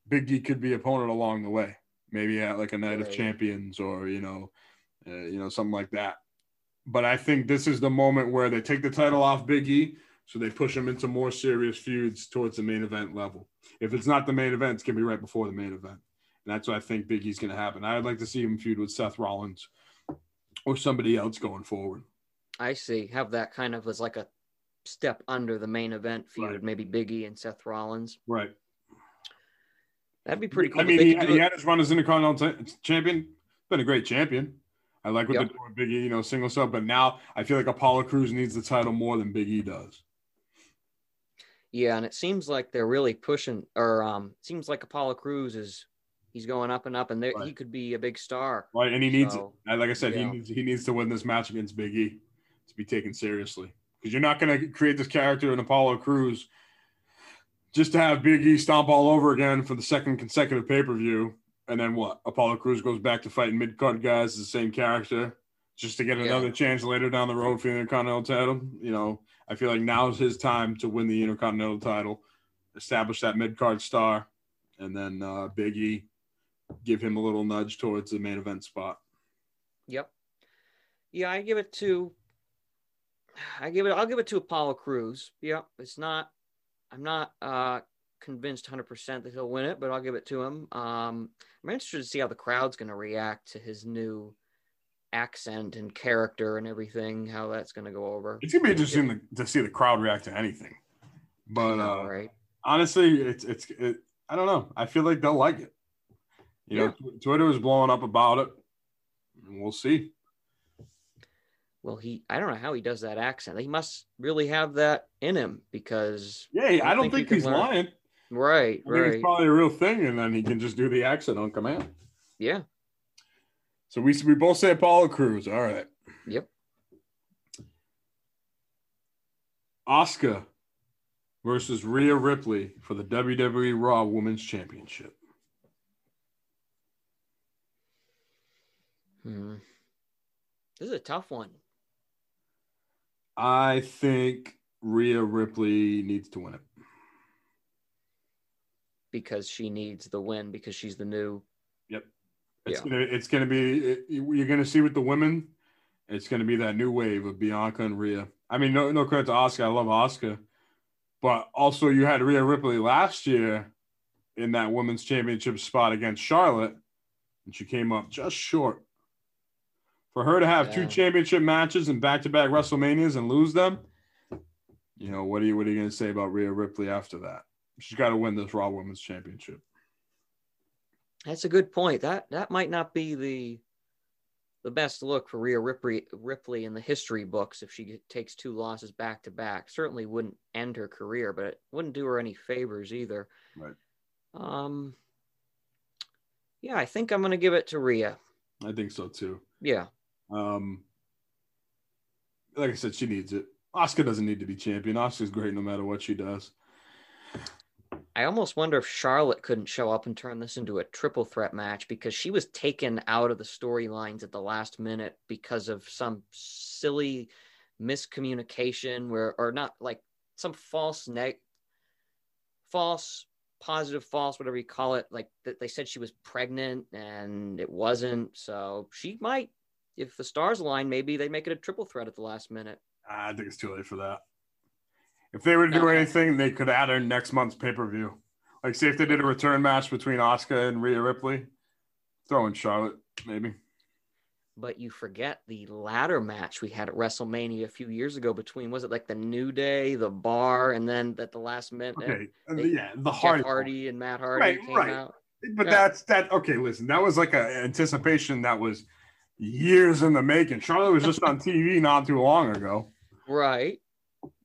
Big D could be opponent along the way, maybe at like a night of champions or you know, uh, you know something like that. But I think this is the moment where they take the title off Big E, so they push him into more serious feuds towards the main event level. If it's not the main event, it's gonna be right before the main event. And that's what I think Big E's going to happen. I'd like to see him feud with Seth Rollins or somebody else going forward. I see. Have that kind of as like a step under the main event feud, Right. maybe Biggie and Seth Rollins. Right. That'd be pretty cool. I mean, he, had- he had his run as Intercontinental t- champion. Been a great champion. I like what Yep. they're doing Big E, you know, single sub. But now I feel like Apollo Crews needs the title more than Big E does. Yeah, and it seems like they're really pushing, or um, seems like Apollo Crews is he's going up and up, and there Right. he could be a big star. Right. And he needs So, it. Like I said, yeah. he needs he needs to win this match against Big E to be taken seriously. Because you're not going to create this character in Apollo Cruz just to have Big E stomp all over again for the second consecutive pay per view. And then what? Apollo Crews goes back to fighting mid card guys, the same character, just to get Yeah. another chance later down the road for the Intercontinental title. You know, I feel like now's his time to win the Intercontinental title, establish that mid card star, and then uh, Big E give him a little nudge towards the main event spot. Yep. Yeah, I give it to. I give it. I'll give it to Apollo Crews. Yep. It's not. I'm not uh convinced 100 percent that he'll win it, but I'll give it to him. Um, I'm interested to see how the crowd's going to react to his new accent and character and everything. How that's going to go over. It's gonna be interesting to, to see the crowd react to anything. But uh, right. honestly, it's it's it, I don't know. I feel like they'll like it. You know, Twitter is blowing up about it. We'll see. Well, he. I don't know how he does that accent. He must really have that in him because. Yeah, I don't think you think, can he's learn. lying. Right. I Right. it's probably a real thing, and then he can just do the accent on command. Yeah. So we we both say Apollo Crews. All right. Yep. Asuka versus Rhea Ripley for the WWE Raw Women's Championship. Hmm. This is a tough one. I think Rhea Ripley needs to win it. because she needs the win because she's the new It's Yeah. gonna it's gonna be it- you're gonna see with the women. It's gonna be that new wave of Bianca and Rhea. I mean, no no credit to Asuka. I love Asuka, but also you had Rhea Ripley last year in that women's championship spot against Charlotte, and she came up just short. For her to have two championship matches and back to back WrestleManias and lose them, you know what are you what are you gonna say about Rhea Ripley after that? She's got to win this Raw Women's Championship. That's a good point. That that might not be the the best look for Rhea Ripley, Ripley in the history books if she takes two losses back to back. Certainly wouldn't end her career, but it wouldn't do her any favors either. Right. Um. Yeah, I think I'm going to give it to Rhea. I think so too. Yeah. Um, like I said, she needs it. Asuka doesn't need to be champion. Asuka's great no matter what she does. I almost wonder if Charlotte couldn't show up and turn this into a triple threat match because she was taken out of the storylines at the last minute because of some silly miscommunication where or not like some false neg false positive false whatever you call it like they said she was pregnant and it wasn't so she might if the stars align maybe they make it a triple threat at the last minute I think it's too late for that. If they were to do Okay. anything, they could add in next month's pay per view. Like, say if they did a return match between Asuka and Rhea Ripley, throw in Charlotte, maybe. but you forget the ladder match we had at WrestleMania a few years ago between was it like the New Day, the Bar, and then at the last minute Okay, uh, they- yeah, the Hardy. Hardy and Matt Hardy Right, came right. out. But Yeah. that's that. Okay, listen, that was like an anticipation that was years in the making. Charlotte was just on TV not too long ago. Right.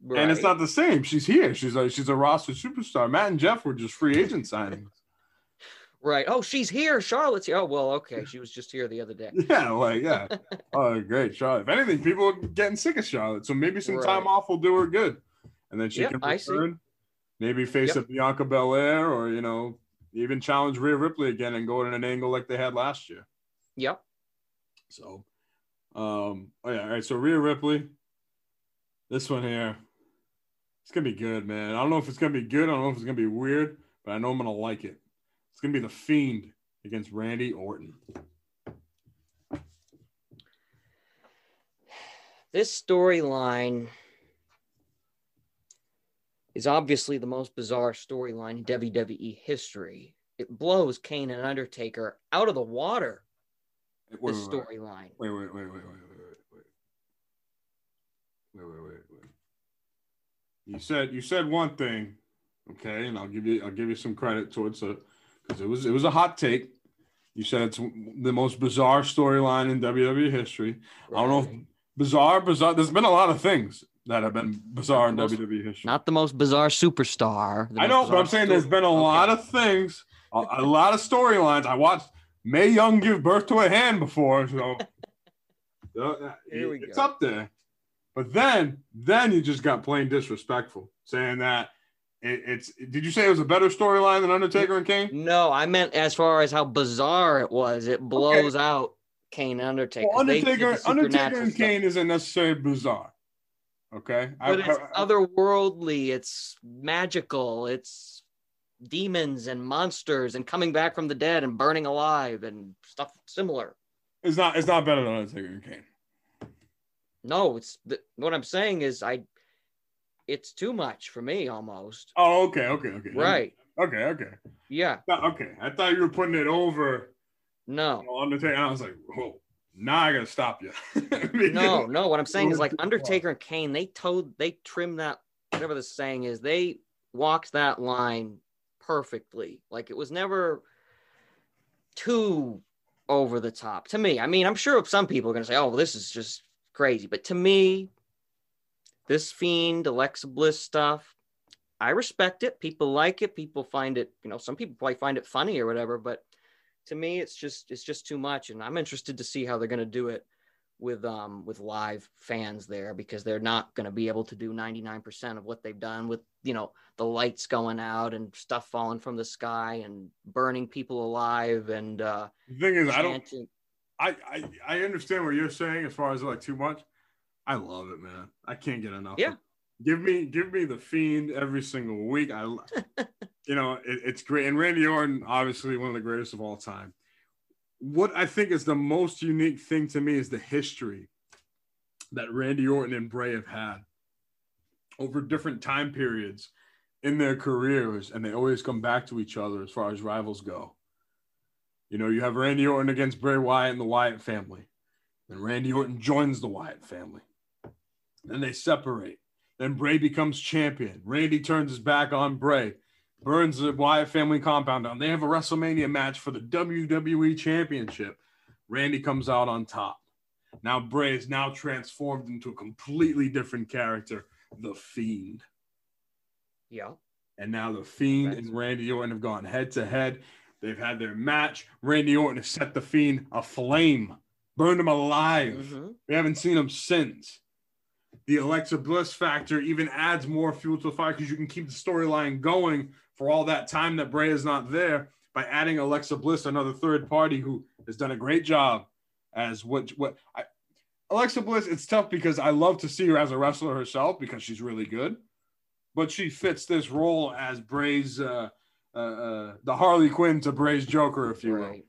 right. And it's not the same. She's here. She's a she's a roster superstar. Matt and Jeff were just free agent signings. right. Oh, she's here. Charlotte's here. Oh, well, okay. She was just here the other day. Yeah, like yeah. oh, great, Charlotte. If anything, people are getting sick of Charlotte, so maybe some time off will do her good, and then she Yep, can return. Maybe face Yep. a Bianca Belair, or you know, even challenge Rhea Ripley again and go in an angle like they had last year. Yep. So, um, oh yeah, all right. So Rhea Ripley, this one here, it's gonna be good, man. I don't know if it's gonna be good. I don't know if it's gonna be weird, but I know I'm gonna like it. It's gonna be the Fiend against Randy Orton. This storyline is obviously the most bizarre storyline in WWE history. It blows Kane and Undertaker out of the water. Wait, This wait, wait, storyline. wait, wait, wait, wait, wait, wait, wait, wait, wait, wait, wait. You said you said one thing, okay, and I'll give you I'll give you some credit towards it because it was it was a hot take. You said it's the most bizarre storyline in WWE history. I don't know if bizarre, bizarre. There's been a lot of things that have been bizarre in Most- WWE history. Not the most bizarre superstar. I know, but I'm saying there's been a lot of things, a, a lot of storylines. I watched Mae Young give birth to a hand before, so uh, Here we it's go. up there. But then, then you just got plain disrespectful, saying that it, it's. Did you say it was a better storyline than Undertaker and Kane? No, I meant as far as how bizarre it was. It blows out Kane and Undertaker. Well, Undertaker, the Undertaker supernatural and stuff. Kane isn't necessarily bizarre. Okay, I- but it's I- I- otherworldly. It's magical. It's demons and monsters and coming back from the dead and burning alive and stuff similar. it's not. It's not better than Undertaker and Kane. No, it's the, what I'm saying is I. It's too much for me almost. Oh, okay, okay, okay. Right. Okay, okay. Yeah. Okay, I thought you were putting it over No. you know, Undertaker. I was like, whoa, now I gotta stop you. No, no. What I'm saying is like Undertaker and Kane, they toed, they trimmed that, whatever the saying is, they walked that line perfectly. Like it was never too over the top to me. I mean, I'm sure some people are going to say, oh, well, this is just crazy. But to me, this Fiend, Alexa Bliss stuff, I respect it. People like it. People find it, you know, some people probably find it funny or whatever. But to me, it's just, it's just too much. And I'm interested to see how they're going to do it with um with live fans there because they're not going to be able to do 99% of what they've done with you know the lights going out and stuff falling from the sky and burning people alive and uh the thing is, I don't. I, I I understand what you're saying as far as like too much. I love it, man. I can't get enough. Yeah. Give me give me the fiend every single week. I, you know, it, it's great. And Randy Orton, obviously one of the greatest of all time. What I think is the most unique thing to me is the history that Randy Orton and Bray have had over different time periods in their careers, and they always come back to each other as far as rivals go. You know, you have Randy Orton against Bray Wyatt and the Wyatt family. Then Randy Orton joins the Wyatt family. Then they separate. Then Bray becomes champion. Randy turns his back on Bray, burns the Wyatt family compound down. They have a WrestleMania match for the WWE Championship. Randy comes out on top. Now Bray is now transformed into a completely different character, the Fiend. yeah And now the Fiend Right. and Randy Orton have gone head to head. They've had their match. Randy Orton has set the Fiend aflame, burned him alive. Mhm. We haven't seen him since. The Alexa Bliss factor even adds more fuel to the fire because you can keep the storyline going for all that time that Bray is not there by adding Alexa Bliss, another third party who has done a great job as what what I, Alexa Bliss. It's tough because I love to see her as a wrestler herself because she's really good, but she fits this role as Bray's uh, uh, uh, the Harley Quinn to Bray's Joker, if you will right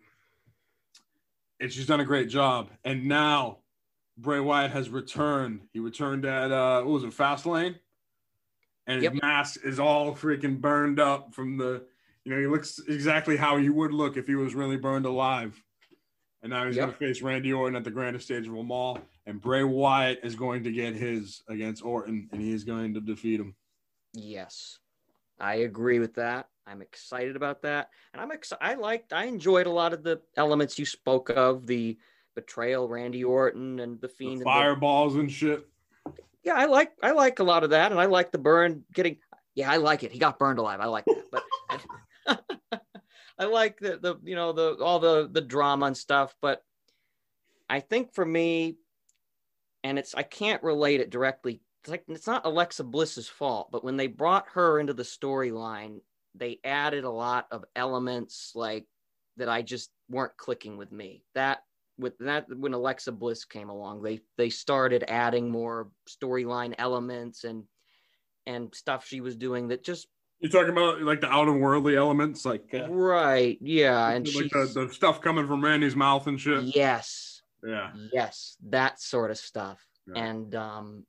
and she's done a great job. And now Bray Wyatt has returned. He returned at uh what was it, Fastlane? And his Yep. mask is all freaking burned up from the you know, he looks exactly how he would look if he was really burned alive. And now he's Yep. gonna face Randy Orton at the grandest stage of them all. And Bray Wyatt is going to get his against Orton, and he is going to defeat him. yes i agree with that i'm excited about that and i'm excited i liked i enjoyed a lot of the elements you spoke of the betrayal randy orton and the The fiend and the- fireballs and shit. Yeah, I like I like a lot of that, and I like the burn getting. Yeah, I like it. He got burned alive. I like that, but I like the the you know the all the the drama and stuff. But I think for me, and it's I can't relate it directly. It's like it's not Alexa Bliss's fault, but when they brought her into the storyline, they added a lot of elements like that I just weren't clicking with me. That with that when Alexa Bliss came along, they they started adding more storyline elements and and stuff she was doing that just You're talking about like the out of worldly elements, like uh, right, yeah, and like the, the stuff coming from Randy's mouth and shit. yes, Yeah. yes, that sort of stuff, Yeah. and um,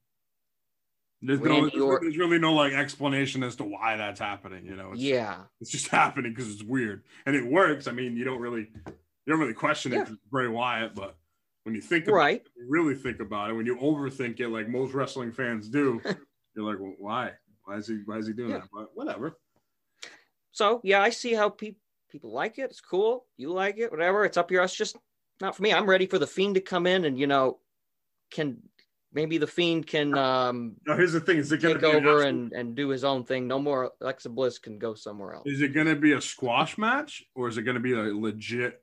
There's no, Randy there's, Or- there's really no like explanation as to why that's happening. You know, it's, yeah, it's just happening because it's weird and it works. I mean, you don't really, you don't really question it. Yeah. 'cause it's Bray Wyatt, but when you think about right, it, you really think about it, when you overthink it, like most wrestling fans do, you're like, well, why? Why is he? Why is he doing Yeah. that? But whatever. so yeah, I see how people people like it. It's cool. You like it, whatever. It's up your ass. Just not for me. I'm ready for the fiend to come in and you know, can maybe the fiend can um Now, here's the thing: is it going to take an over absolute- and and do his own thing. No more Alexa Bliss can go somewhere else. Is it going to be a squash match or is it going to be a legit?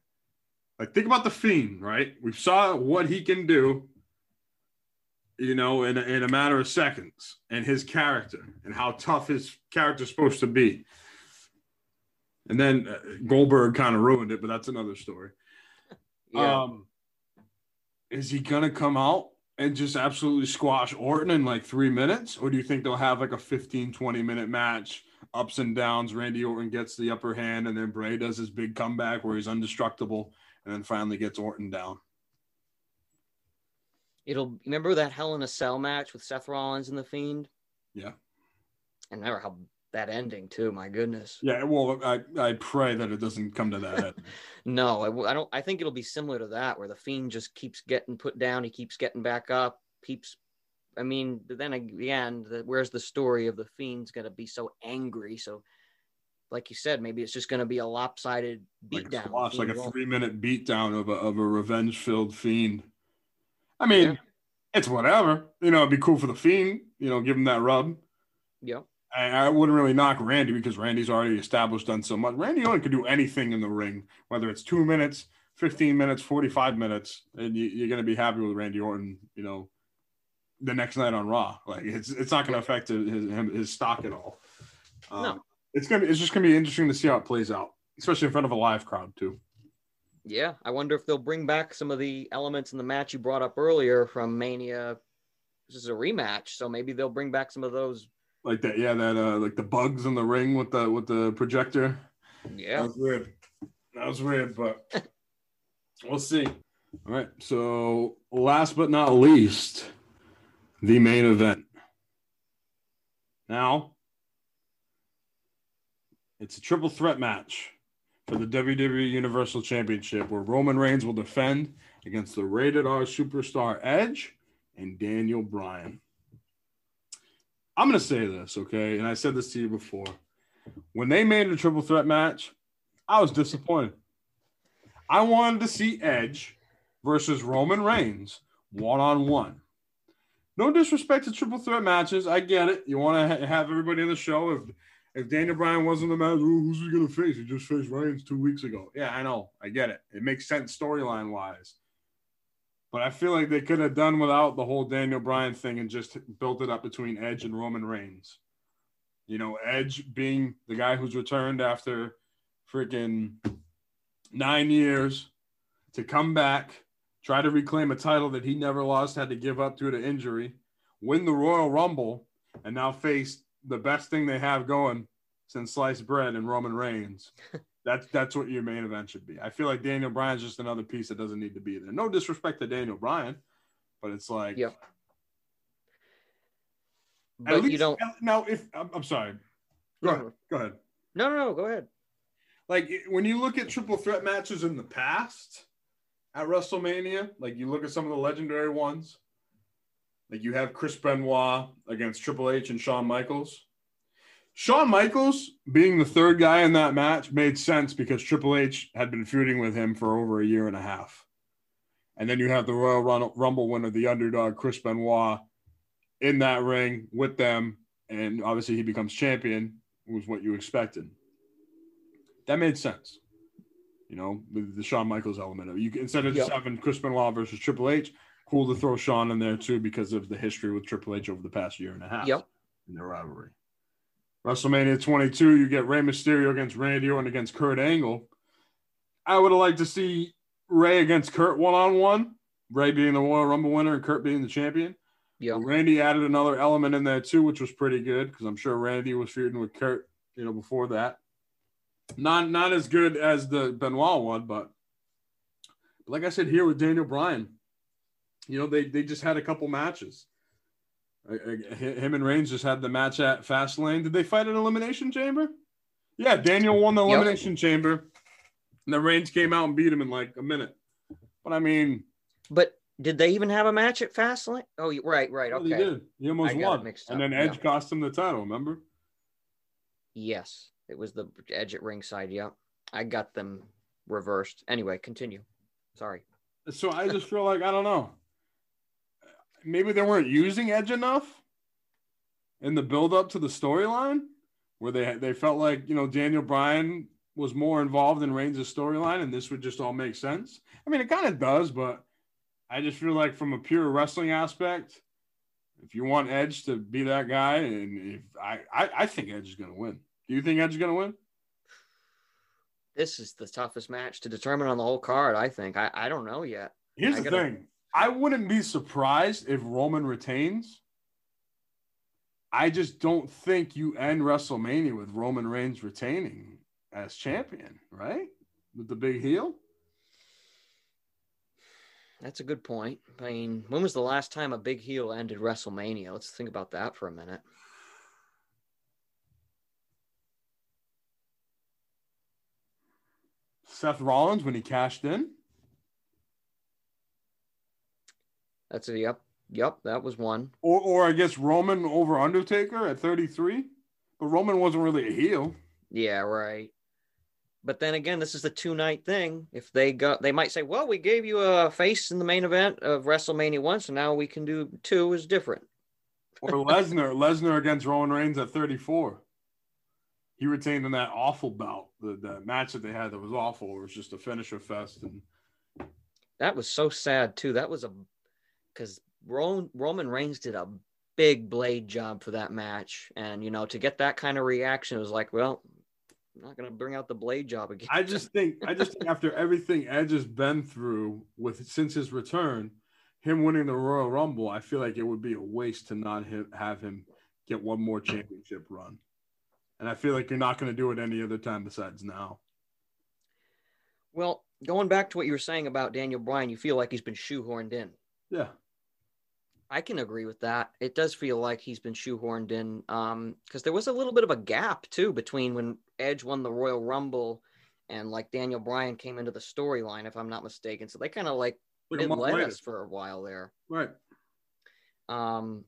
Like, think about the Fiend, right? We saw what he can do, you know, in a, in a matter of seconds, and his character and how tough his character's supposed to be. And then uh, Goldberg kind of ruined it, but that's another story. Yeah. Um, is he gonna come out and just absolutely squash Orton in like three minutes? Or do you think they'll have like a 15, 20 minute match, ups and downs? Randy Orton gets the upper hand, and then Bray does his big comeback where he's indestructible and then finally gets Orton down. It'll remember that Hell in a Cell match with Seth Rollins and the Fiend. Yeah. And remember how that ending too. My goodness. Yeah, well, I, I pray that it doesn't come to that. No, I, I don't. I think it'll be similar to that, where the Fiend just keeps getting put down. He keeps getting back up. Keeps. I mean, but then again, the, where's the story of the Fiend's going to be so angry? So, like you said, maybe it's just going to be a lopsided like beatdown. squash, like a three minute beatdown of a, of a revenge filled Fiend. I mean, Yeah. it's whatever. You know, it'd be cool for the Fiend, you know, give him that rub. Yep. I, I wouldn't really knock Randy because Randy's already established done so much. Randy only could do anything in the ring, whether it's two minutes, 15 minutes, 45 minutes, and you, you're going to be happy with Randy Orton, you know, the next night on Raw. Like it's it's not going to affect his, his, his stock at all. Um, No. It's gonna be, it's just gonna be interesting to see how it plays out, especially in front of a live crowd too. Yeah, I wonder if they'll bring back some of the elements in the match you brought up earlier from Mania. This is a rematch, so maybe they'll bring back some of those. Like that, yeah, that uh, like the bugs in the ring with the with the projector. Yeah, That was weird. That was weird, but we'll see. All right. So last but not least, the main event. Now, it's a triple threat match for the WWE Universal Championship where Roman Reigns will defend against the rated R superstar Edge and Daniel Bryan. I'm going to say this, okay? And I said this to you before. When they made a triple threat match, I was disappointed. I wanted to see Edge versus Roman Reigns one on one. No disrespect to triple threat matches. I get it. You want to ha- have everybody in the show. If if Daniel Bryan wasn't the match, "Ooh, who's he going to face? He just faced Reigns two weeks ago. Yeah, I know. I get it. It makes sense storyline wise. But I feel like they could have done without the whole Daniel Bryan thing and just built it up between Edge and Roman Reigns. You know, Edge being the guy who's returned after freaking nine years to come back, try to reclaim a title that he never lost, had to give up due to injury, win the Royal Rumble, and now face the best thing they have going since sliced bread and Roman Reigns. That's that's what your main event should be. I feel like Daniel Bryan's just another piece that doesn't need to be there. No disrespect to Daniel Bryan, but it's like Yep. but you don't. now. If I'm, I'm sorry, go ahead. Mm-hmm. Go ahead. No, no, no. Go ahead. like when you look at triple threat matches in the past at WrestleMania, like you look at some of the legendary ones, like you have Chris Benoit against Triple H and Shawn Michaels. Shawn Michaels being the third guy in that match made sense because Triple H had been feuding with him for over a year and a half. And then you have the Royal Rumble winner, the underdog Chris Benoit, in that ring with them. And obviously he becomes champion, was what you expected that made sense. You know, with the Shawn Michaels element of you instead of just Yep. having Chris Benoit versus Triple H, cool to throw Shawn in there too because of the history with Triple H over the past year and a half Yep. in their rivalry. WrestleMania 22, you get Rey Mysterio against Randy Orton against Kurt Angle. I would have liked to see Rey against Kurt one on one. Rey being the Royal Rumble winner and Kurt being the champion. Yeah. Randy added another element in there too, which was pretty good because I'm sure Randy was feuding with Kurt, you know, before that. Not not as good as the Benoit one, but like I said here with Daniel Bryan, you know, they they just had a couple matches. Him and Reigns just had the match at Fastlane. Did they fight an Elimination Chamber? Yeah, Daniel won the Elimination yep. Chamber. And then Reigns came out and beat him in like a minute. But I mean, but did they even have a match at Fastlane? Oh, right, right. Okay. he did. He almost won. And then Edge yeah. cost him the title, remember? Yes. It was the Edge at ringside. Yeah. I got them reversed. Anyway, continue. Sorry. So I just feel like, I don't know. Maybe they weren't using Edge enough in the build up to the storyline where they they felt like, you know, Daniel Bryan was more involved in Reigns' storyline and this would just all make sense. I mean, it kind of does, but I just feel like from a pure wrestling aspect, if you want Edge to be that guy, and if I, I, I think Edge is going to win. Do you think Edge is going to win? This is the toughest match to determine on the whole card. I think. I, I don't know yet. Here's I the gotta... thing. I wouldn't be surprised if Roman retains. I just don't think you end WrestleMania with Roman Reigns retaining as champion, right? With the big heel. That's a good point. I mean, when was the last time a big heel ended WrestleMania? Let's think about that for a minute. Seth Rollins when he cashed in. That's a yep, yep. That was one. Or, or I guess Roman over Undertaker at thirty three, but Roman wasn't really a heel. Yeah, right. But then again, this is the two night thing. If they go, they might say, "Well, we gave you a face in the main event of WrestleMania one, so now we can do two is different." or Lesnar, Lesnar against Roman Reigns at 34. He retained in that awful bout, the, the match that they had that was awful. It was just a finisher fest, and that was so sad too. That was a because Roman Roman Reigns did a big blade job for that match, and you know to get that kind of reaction, it was like, well, I'm not gonna bring out the blade job again. I just think I just think after everything Edge has been through with since his return, him winning the Royal Rumble, I feel like it would be a waste to not have him get one more championship run. And I feel like you're not going to do it any other time besides now. Well, going back to what you were saying about Daniel Bryan, you feel like he's been shoehorned in. Yeah. I can agree with that. It does feel like he's been shoehorned in um because there was a little bit of a gap too between when Edge won the Royal Rumble and like Daniel Bryan came into the storyline, if I'm not mistaken. So they kind of like, like didn't let later. us for a while there. Right. Um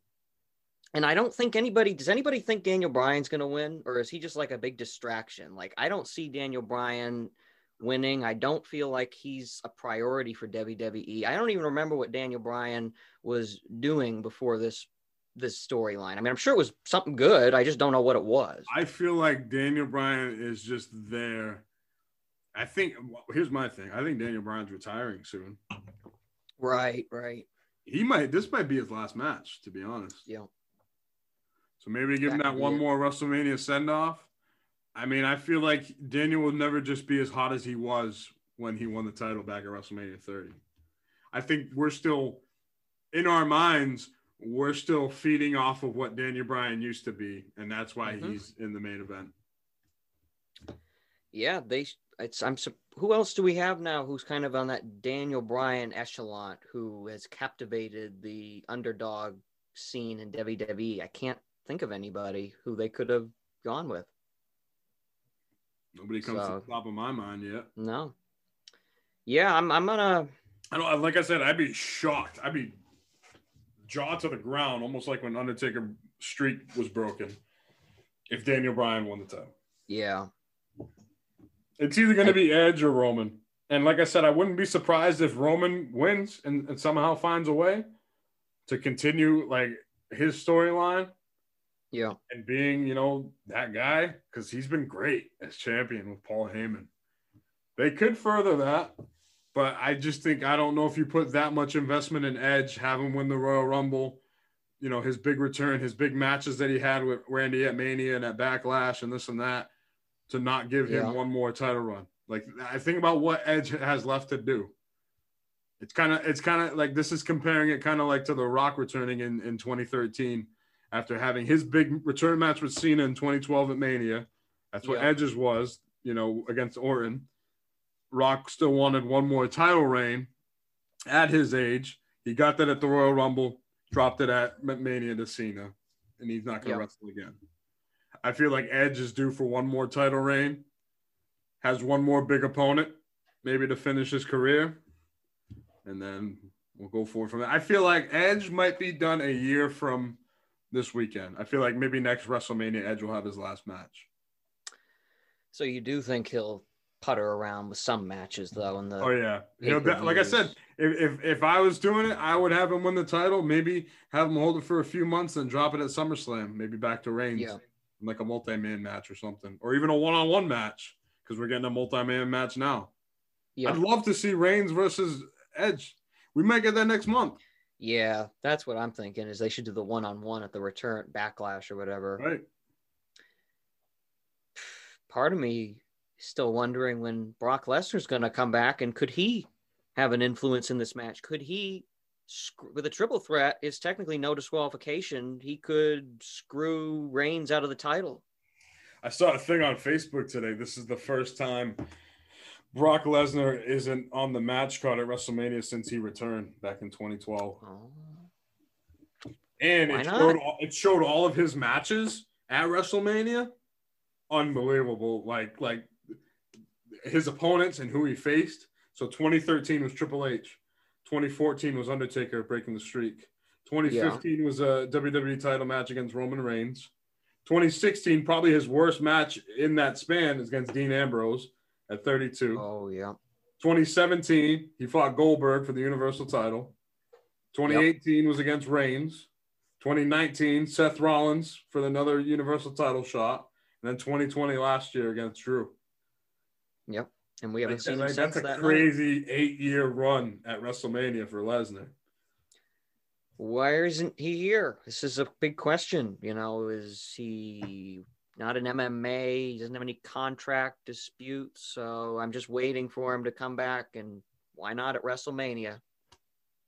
and I don't think anybody does anybody think Daniel Bryan's gonna win, or is he just like a big distraction? Like I don't see Daniel Bryan winning. I don't feel like he's a priority for WWE. I don't even remember what Daniel Bryan was doing before this this storyline. I mean, I'm sure it was something good. I just don't know what it was. I feel like Daniel Bryan is just there. I think here's my thing. I think Daniel Bryan's retiring soon. Right, right. He might this might be his last match, to be honest. Yeah. So maybe give him that one more WrestleMania send off I mean, I feel like Daniel will never just be as hot as he was when he won the title back at WrestleMania 30. I think we're still in our minds, we're still feeding off of what Daniel Bryan used to be, and that's why mm-hmm. he's in the main event. Yeah, they. It's I'm. Who else do we have now? Who's kind of on that Daniel Bryan echelon? Who has captivated the underdog scene in WWE? I can't think of anybody who they could have gone with. Nobody comes so, to the top of my mind yet. No. Yeah, I'm. I'm gonna. I don't. Like I said, I'd be shocked. I'd be jaw to the ground, almost like when Undertaker streak was broken. If Daniel Bryan won the title. Yeah. It's either going to be Edge or Roman. And like I said, I wouldn't be surprised if Roman wins and, and somehow finds a way to continue like his storyline yeah. And being, you know, that guy, because he's been great as champion with Paul Heyman. They could further that, but I just think I don't know if you put that much investment in Edge, have him win the Royal Rumble, you know, his big return, his big matches that he had with Randy at Mania and at Backlash and this and that, to not give him Yeah. one more title run. Like I think about what Edge has left to do. It's kind of it's kind of like this is comparing it kind of like to The Rock returning in in 2013 after having his big return match with Cena in 2012 at Mania. That's what Yeah. Edge's was, you know, against Orton. Rock still wanted one more title reign at his age. He got that at the Royal Rumble, dropped it at Mania to Cena, and he's not going to Yeah. wrestle again. I feel like Edge is due for one more title reign, has one more big opponent, maybe to finish his career, and then we'll go forward from that. I feel like Edge might be done a year from this weekend. I feel like maybe next WrestleMania, Edge will have his last match. So you do think he'll putter around with some matches though in the Oh yeah, you know, that, like I said, if, if if I was doing it, I would have him win the title. Maybe have him hold it for a few months and drop it at SummerSlam. Maybe back to Reigns, Yeah. like a multi-man match or something, or even a one-on-one match because we're getting a multi-man match now. yeah, I'd love to see Reigns versus Edge. We might get that next month, yeah, that's what I'm thinking. Is they should do the one on one at the return backlash or whatever. right? Part of me is still wondering when Brock Lesnar's going to come back and could he have an influence in this match? Could he, with a triple threat, is technically no disqualification. He could screw Reigns out of the title. I saw a thing on Facebook today. This is the first time Brock Lesnar isn't on the match card at WrestleMania since he returned back in 2012. Oh, And Why it not? showed, all, it showed all of his matches at WrestleMania. Unbelievable. Like, like his opponents and who he faced. So 2013 was Triple H. 2014 was Undertaker breaking the streak. 2015 was a WWE title match against Roman Reigns. 2016, probably his worst match in that span is against Dean Ambrose at 32. oh yeah. 2017, he fought Goldberg for the Universal title. 2018 was against Reigns. 2019, Seth Rollins for another Universal title shot. And then 2020 last year against Drew. Yep. And we haven't Like, seen him like, since that's a that night. crazy eight year run at WrestleMania for Lesnar. Why isn't he here? This is a big question. You know, is he not an MMA? He doesn't have any contract disputes. So I'm just waiting for him to come back. And why not at WrestleMania?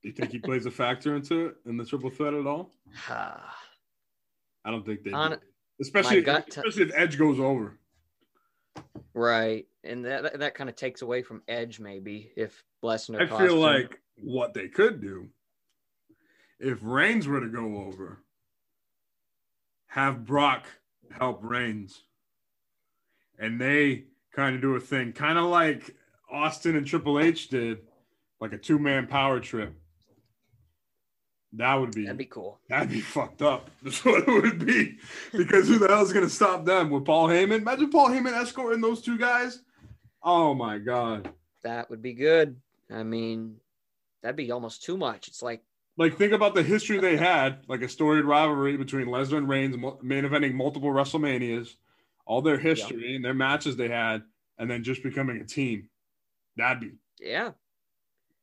Do you think he plays a factor into it in the triple threat at all? I don't think they On- do. Especially, t- especially if Edge goes over. right. And that, that kind of takes away from Edge, maybe, if Lesnar. I feel him. like what they could do if Reigns were to go over, have Brock help Reigns, and they kind of do a thing, kind of like Austin and Triple H did, like a two man power trip. That would be that'd be cool. that'd be fucked up. That's what it would be. Because who the hell is gonna stop them with Paul Heyman? Imagine Paul Heyman escorting those two guys. Oh my god. That would be good. I mean, that'd be almost too much. It's like, Like, think about the history they had, like a storied rivalry between Lesnar and Reigns, main eventing multiple WrestleManias, all their history and their matches they had, and then just becoming a team. That'd be yeah,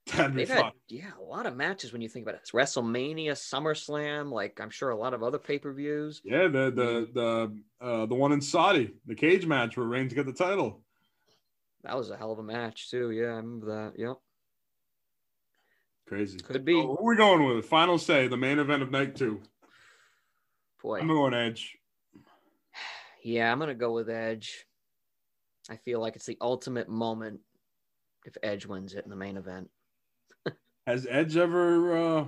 that'd be They've had fun. yeah a lot of matches when you think about it. It's WrestleMania, SummerSlam, like I'm sure a lot of other pay per views. Yeah, the the the uh, the one in Saudi, the cage match where Reigns got the title. That was a hell of a match too. Yeah, I remember that. Yep, Crazy. could be. Oh, who are we going with? Final say, the main event of night two. Boy, I'm going Edge. yeah, I'm gonna go with Edge. I feel like it's the ultimate moment if Edge wins it in the main event. Has Edge ever? uh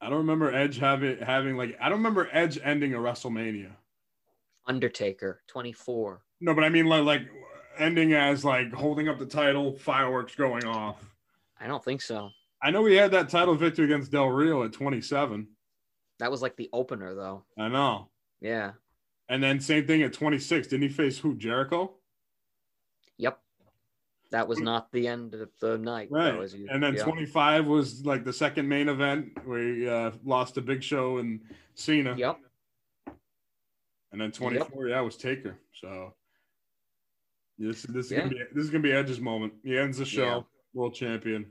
I don't remember Edge having having like I don't remember Edge ending a WrestleMania. Undertaker, 24. No, but I mean like like ending as like holding up the title, fireworks going off. I don't think so. I know he had that title victory against Del Rio at 27. That was like the opener though. I know. Yeah. And then same thing at 26. Didn't he face who? Jericho? Yep. That was not the end of the night. Right. though, as you- And then yeah. 25 was like the second main event where he uh, lost to Big Show and Cena. Yep. And then 24, yeah, was Taker. So this this is Yeah. gonna be this is gonna be Edge's moment. He ends the show. World champion.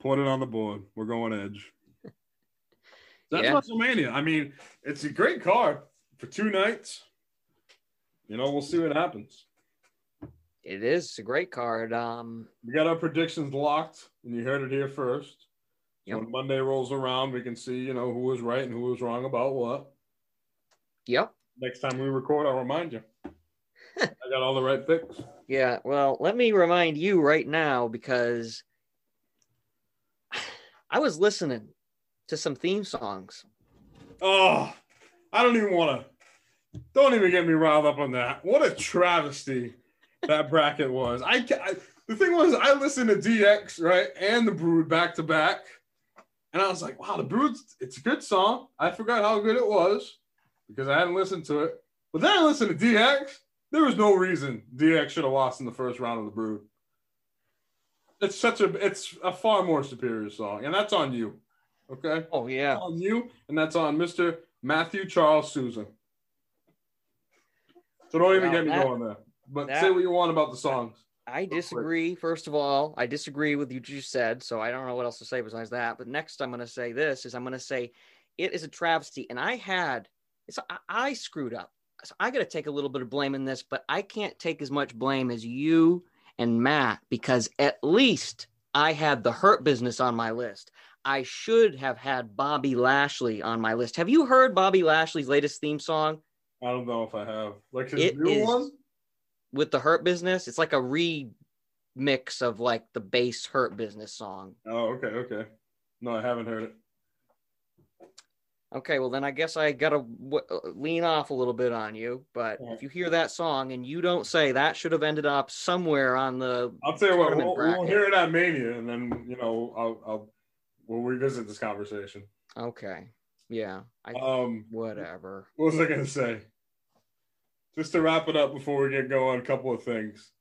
Put it on the board. We're going Edge. That's Yeah. WrestleMania. I mean, it's a great card for two nights. You know, we'll see what happens. It is a great card. Um, We got our predictions locked, and you heard it here first. Yep. When Monday rolls around, we can see, you know, who was right and who was wrong about what. yep. Next time we record, I'll remind you. I got all the right picks. Yeah, well, let me remind you right now because I was listening to some theme songs. Oh, I don't even want to. Don't even get me riled up on that. What a travesty that bracket was. I, I the thing was, I listened to DX right and the Brood back to back, and I was like, wow, the Brood's it's a good song. I forgot how good it was because I hadn't listened to it. But then I listened to DX. There was no reason DX should have lost in the first round of the Brood. It's such a it's a far more superior song, and that's on you. Okay Oh yeah. on you, and that's on Mr. Matthew Charles Susan. So don't even Wow, get me that- going there. But that- say what you want about the songs. I disagree. First of all, I disagree with you just said, so I don't know what else to say besides that. But next, I'm going to say this: is I'm going to say it is a travesty, and I had it's I, I screwed up. So I got to take a little bit of blame in this, but I can't take as much blame as you and Matt because at least I had the Hurt Business on my list. I should have had Bobby Lashley on my list. Have you heard Bobby Lashley's latest theme song? I don't know if I have like his It new one. with the Hurt Business. It's like a remix of like the base Hurt Business song. Oh, okay, okay. No, I haven't heard it. Okay, well then I guess I gotta w- uh, lean off a little bit on you. But Yeah. if you hear that song and you don't say that should have ended up somewhere on the I'll tell you what. We'll, we'll hear it at Mania, and then you know I'll, I'll we'll revisit this conversation. okay, yeah, I Um, whatever. what was I gonna say? Just to wrap it up before we get going, a couple of things.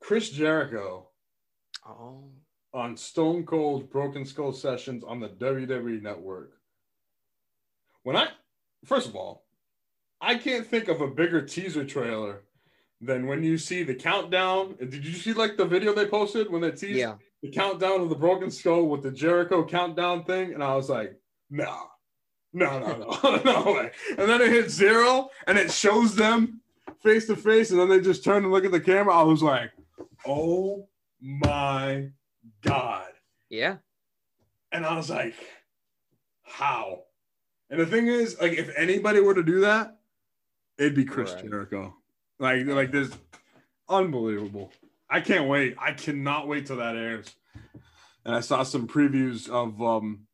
Chris Jericho Oh, on Stone Cold Broken Skull Sessions on the WWE Network. When I, first of all, I can't think of a bigger teaser trailer than when you see the countdown. Did you see like the video they posted when they teased yeah, the countdown of the Broken Skull with the Jericho countdown thing? And I was like, no, no, no, no, no way. And then it hits zero and it shows them face to face, and then they just turn and look at the camera. I was like, oh my God. yeah, And I was like, how? And the thing is, like, if anybody were to do that, it'd be Chris Right. Jericho. Like, like this, unbelievable. I can't wait. I cannot wait till that airs. And I saw some previews of um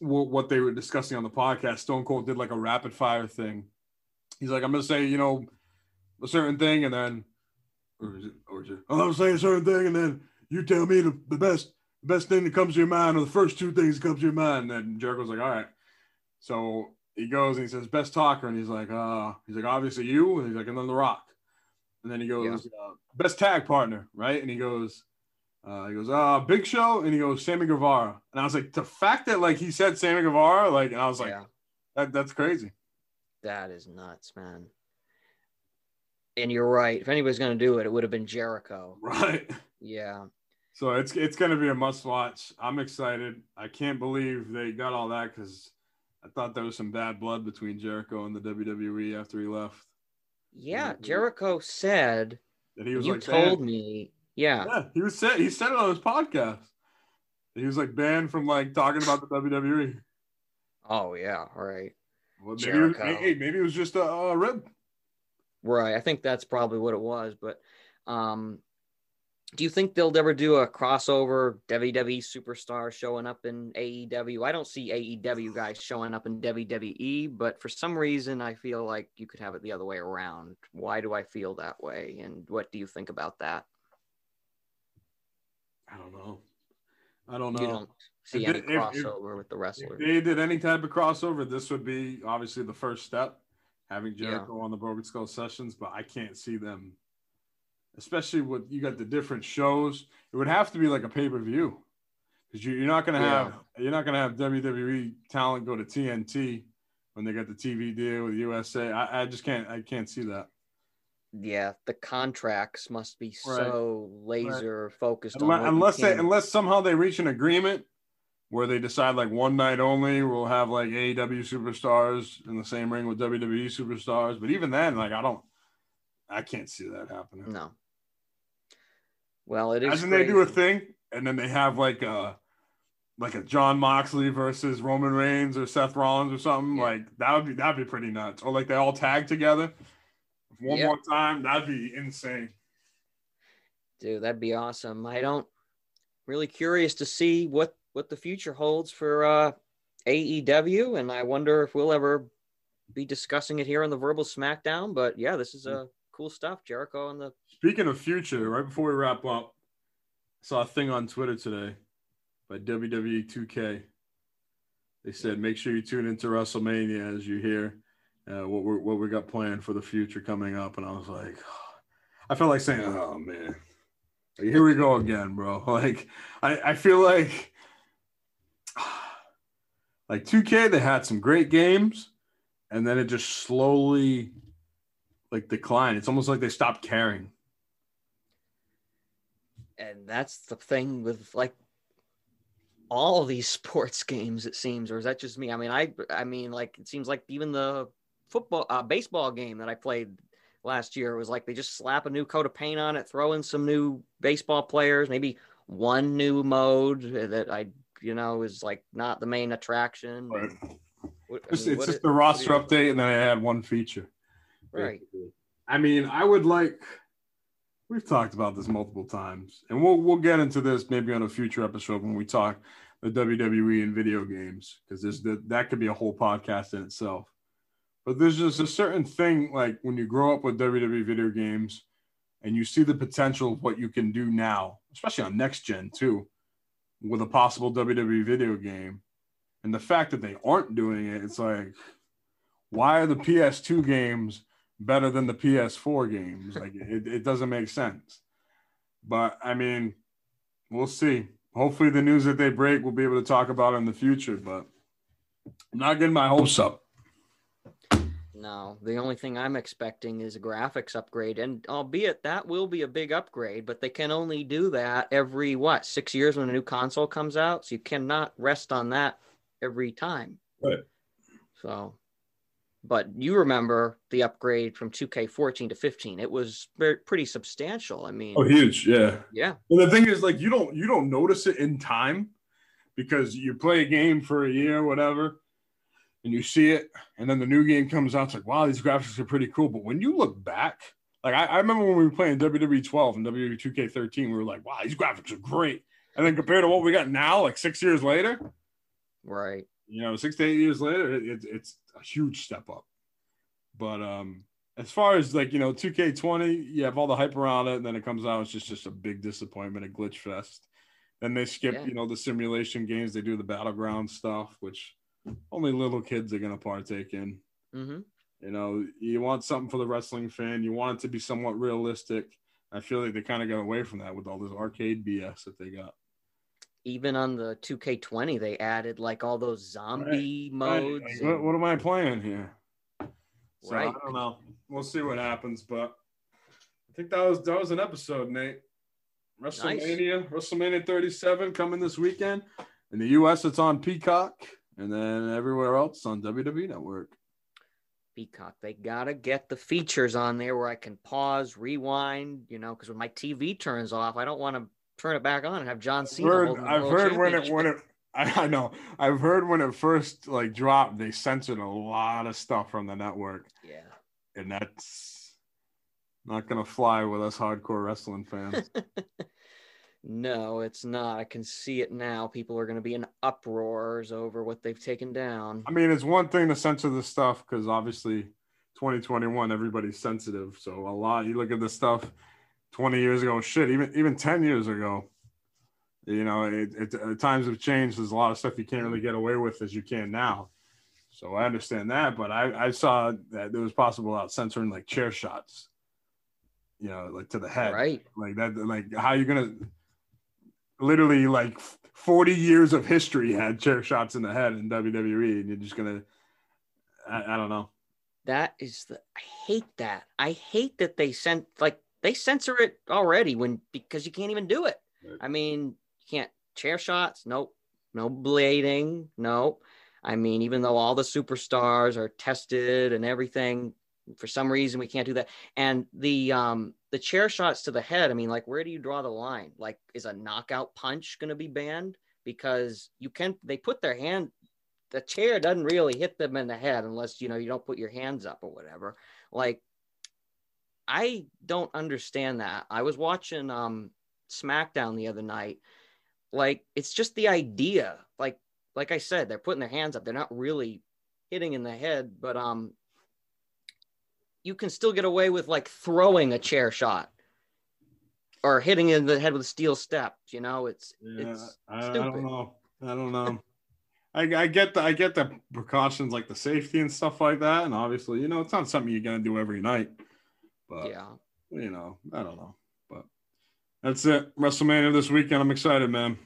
what, what they were discussing on the podcast. Stone Cold did like a rapid fire thing. He's like, I'm gonna say, you know, a certain thing, and then, or is it, or is it, I'm gonna say a certain thing, and then you tell me the, the best the best thing that comes to your mind, or the first two things that comes to your mind. And then Jericho's like, all right. So he goes and he says, best talker. And he's like, uh, he's like, obviously you. And he's like, and then The Rock. And then he goes, uh, best tag partner, right? And he goes, uh, he goes, uh, Big Show. And he goes, Sammy Guevara. And I was like, the fact that like he said Sammy Guevara, like, and I was like, yeah. that, that's crazy. That is nuts, man. And you're right. If anybody's gonna do it, it would have been Jericho. Right. Yeah. So it's it's gonna be a must watch. I'm excited. I can't believe they got all that because I thought there was some bad blood between Jericho and the WWE after he left. Yeah. Jericho said That he was you like told banned. me. Yeah, Yeah, he was said he said it on his podcast. He was like banned from like talking about the WWE. Oh yeah, right. Well, maybe, it was, hey, maybe it was just a, a rib. Right. I think that's probably what it was. But um do you think they'll ever do a crossover WWE superstar showing up in AEW? I don't see AEW guys showing up in WWE, but for some reason I feel like you could have it the other way around. Why do I feel that way? And what do you think about that? I don't know. I don't know. You don't see If any they- if- if- crossover with the if wrestlers. they did any type of crossover, this would be obviously the first step, having Yeah. Jericho on the Broken Skull sessions. But I can't see them, especially with you got the different shows. It would have to be like a pay per view because you, you're not gonna Yeah. have you're not gonna have WWE talent go to TNT when they got the TV deal with USA. I, I just can't I can't see that Yeah, the contracts must be Right. so laser focused unless, unless they unless somehow they reach an agreement where they decide like one night only we'll have like AEW superstars in the same ring with WWE superstars. But even then, like I don't, I can't see that happening. No. Well, it is. Imagine they do a thing and then they have like a like a Jon Moxley versus Roman Reigns or Seth Rollins or something. Yeah. Like that would be that'd be pretty nuts. Or like they all tag together one more time. That'd be insane. Dude, that'd be awesome. I don't really curious to see what what the future holds for uh AEW and I wonder if we'll ever be discussing it here on the Verbal Smackdown, but yeah, this is uh cool stuff. Jericho and the Speaking of future, right before we wrap up, I saw a thing on Twitter today by WWE 2K. They said, make sure you tune into WrestleMania as you hear uh, what we what we got planned for the future coming up. And I was like, I felt like saying, oh man, Like, here we go again, bro. Like I, I feel like like 2K, they had some great games, and then it just slowly like declined. It's almost like they stopped caring. and that's the thing with like all of these sports games it seems or is that just me i mean i i mean like it seems like even the football uh, baseball game that i played last year was like they just slap a new coat of paint on it throw in some new baseball players maybe one new mode that i you know is like not the main attraction Right. What- I It's, mean, it's just it- the roster update, and then I had one feature. Right I mean, I would like. We've talked about this multiple times, and we'll we'll get into this maybe on a future episode when we talk the WWE and video games because there's that that could be a whole podcast in itself. But there's just a certain thing like when you grow up with WWE video games, and you see the potential of what you can do now, especially on next gen too, with a possible WWE video game, and the fact that they aren't doing it, it's like, why are the PS2 games? Better than the PS4 games. Like it, it doesn't make sense. But I mean, we'll see. Hopefully, the news that they break, we'll be able to talk about in the future. But I'm not getting my hopes up. No, the only thing I'm expecting is a graphics upgrade, and albeit that will be a big upgrade, but they can only do that every what six years when a new console comes out. So you cannot rest on that every time. Right. So, but you remember the upgrade from 2K14 to 15? It was very, pretty substantial. I mean, Oh, huge! Yeah. yeah, Well, the thing is, like, you don't you don't notice it in time because you play a game for a year, whatever, and you see it, and then the new game comes out. It's like, wow, these graphics are pretty cool. But when you look back, like I, I remember when we were playing WWE 12 and WWE 2K13, we were like, wow, these graphics are great. And then compared to what we got now, like six years later, right. You know, six to eight years later, it, it, it's a huge step up. But um, as far as like you know, 2K20, you have all the hype around it, and then it comes out, it's just just a big disappointment, a glitch fest. Then they skip, Yeah. you know, the simulation games. They do the battleground stuff, which only little kids are gonna partake in. hmm You know, you want something for the wrestling fan. You want it to be somewhat realistic. I feel like they kind of got away from that with all this arcade BS that they got. Even on the 2K20, they added like all those zombie modes. Like, what, and- what am I playing here? So Right. I don't know. We'll see what happens, but I think that was that was an episode, Nate. WrestleMania, WrestleMania 37 coming this weekend. In the US, it's on Peacock, and then everywhere else on WWE Network. Peacock. They gotta get the features on there where I can pause, rewind. You know, because when my TV turns off, I don't want to turn it back on and have John Cena. Heard- the I've heard when it when it I, I know I've heard when it first like dropped, they censored a lot of stuff from the network, Yeah. and that's not gonna fly with us hardcore wrestling fans. No, it's not. I can see it now. People are going to be in uproars over what they've taken down. I mean, it's one thing to censor this stuff because obviously 2021, everybody's sensitive. So a lot, you look at this stuff 20 years ago, shit, even even 10 years ago, you know, it, it, uh, times have changed. There's a lot of stuff you can't really get away with as you can now. So I understand that, but I, I saw that it was possible out censoring like chair shots, you know, like to the head Right. like that like how you gonna literally like 40 years of history had chair shots in the head in wwe and you're just gonna i, I don't know That is the. I hate that. I hate that they sent like they censor it already when because you can't even do it. Right. I mean, you can't chair shots. Nope. no blading, no. I mean, even though all the superstars are tested and everything, for some reason we can't do that. And the um the chair shots to the head, I mean, like where do you draw the line? Like, is a knockout punch gonna be banned? Because you can they put their hand the chair doesn't really hit them in the head unless you know you don't put your hands up or whatever. Like I don't understand that. I was watching um SmackDown the other night. Like it's just the idea. Like like I said, they're putting their hands up. They're not really hitting in the head, but um you can still get away with like throwing a chair shot or hitting in the head with a steel steps, you know, it's Yeah, it's I, I don't know. I don't know. I, I get the I get the precautions like the safety and stuff like that, and obviously, you know, it's not something you're gonna do every night. But yeah. you know, I don't know. But that's it. WrestleMania this weekend. I'm excited, man.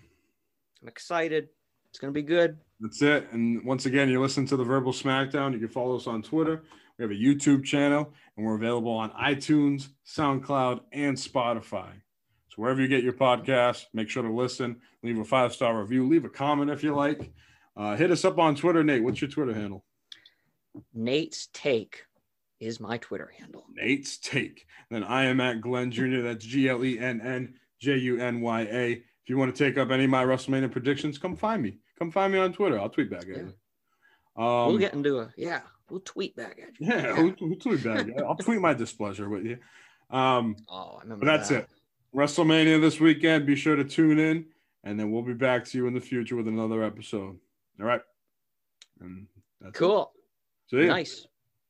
I'm excited. It's gonna be good. That's it. And once again, you listen to the Verbal Smackdown. You can follow us on Twitter. We have a YouTube channel, and we're available on iTunes, SoundCloud, and Spotify. So wherever you get your podcast, make sure to listen. Leave a five star review. Leave a comment if you like. Uh, hit us up on Twitter, Nate. What's your Twitter handle? Nate's take is my Twitter handle. Nate's Take. Then I am at Glenn Jr. That's G L E N N J U N Y A. If you want to take up any of my WrestleMania predictions, come find me. Come find me on Twitter. I'll tweet back at you. Um, we'll get into a yeah. We'll tweet back at you. Yeah, we'll tweet back? I'll tweet my displeasure with you. Um, Oh, I remember. but that's that. it. WrestleMania this weekend. Be sure to tune in, and then we'll be back to you in the future with another episode. All right. And that's it. Cool. See you. Nice.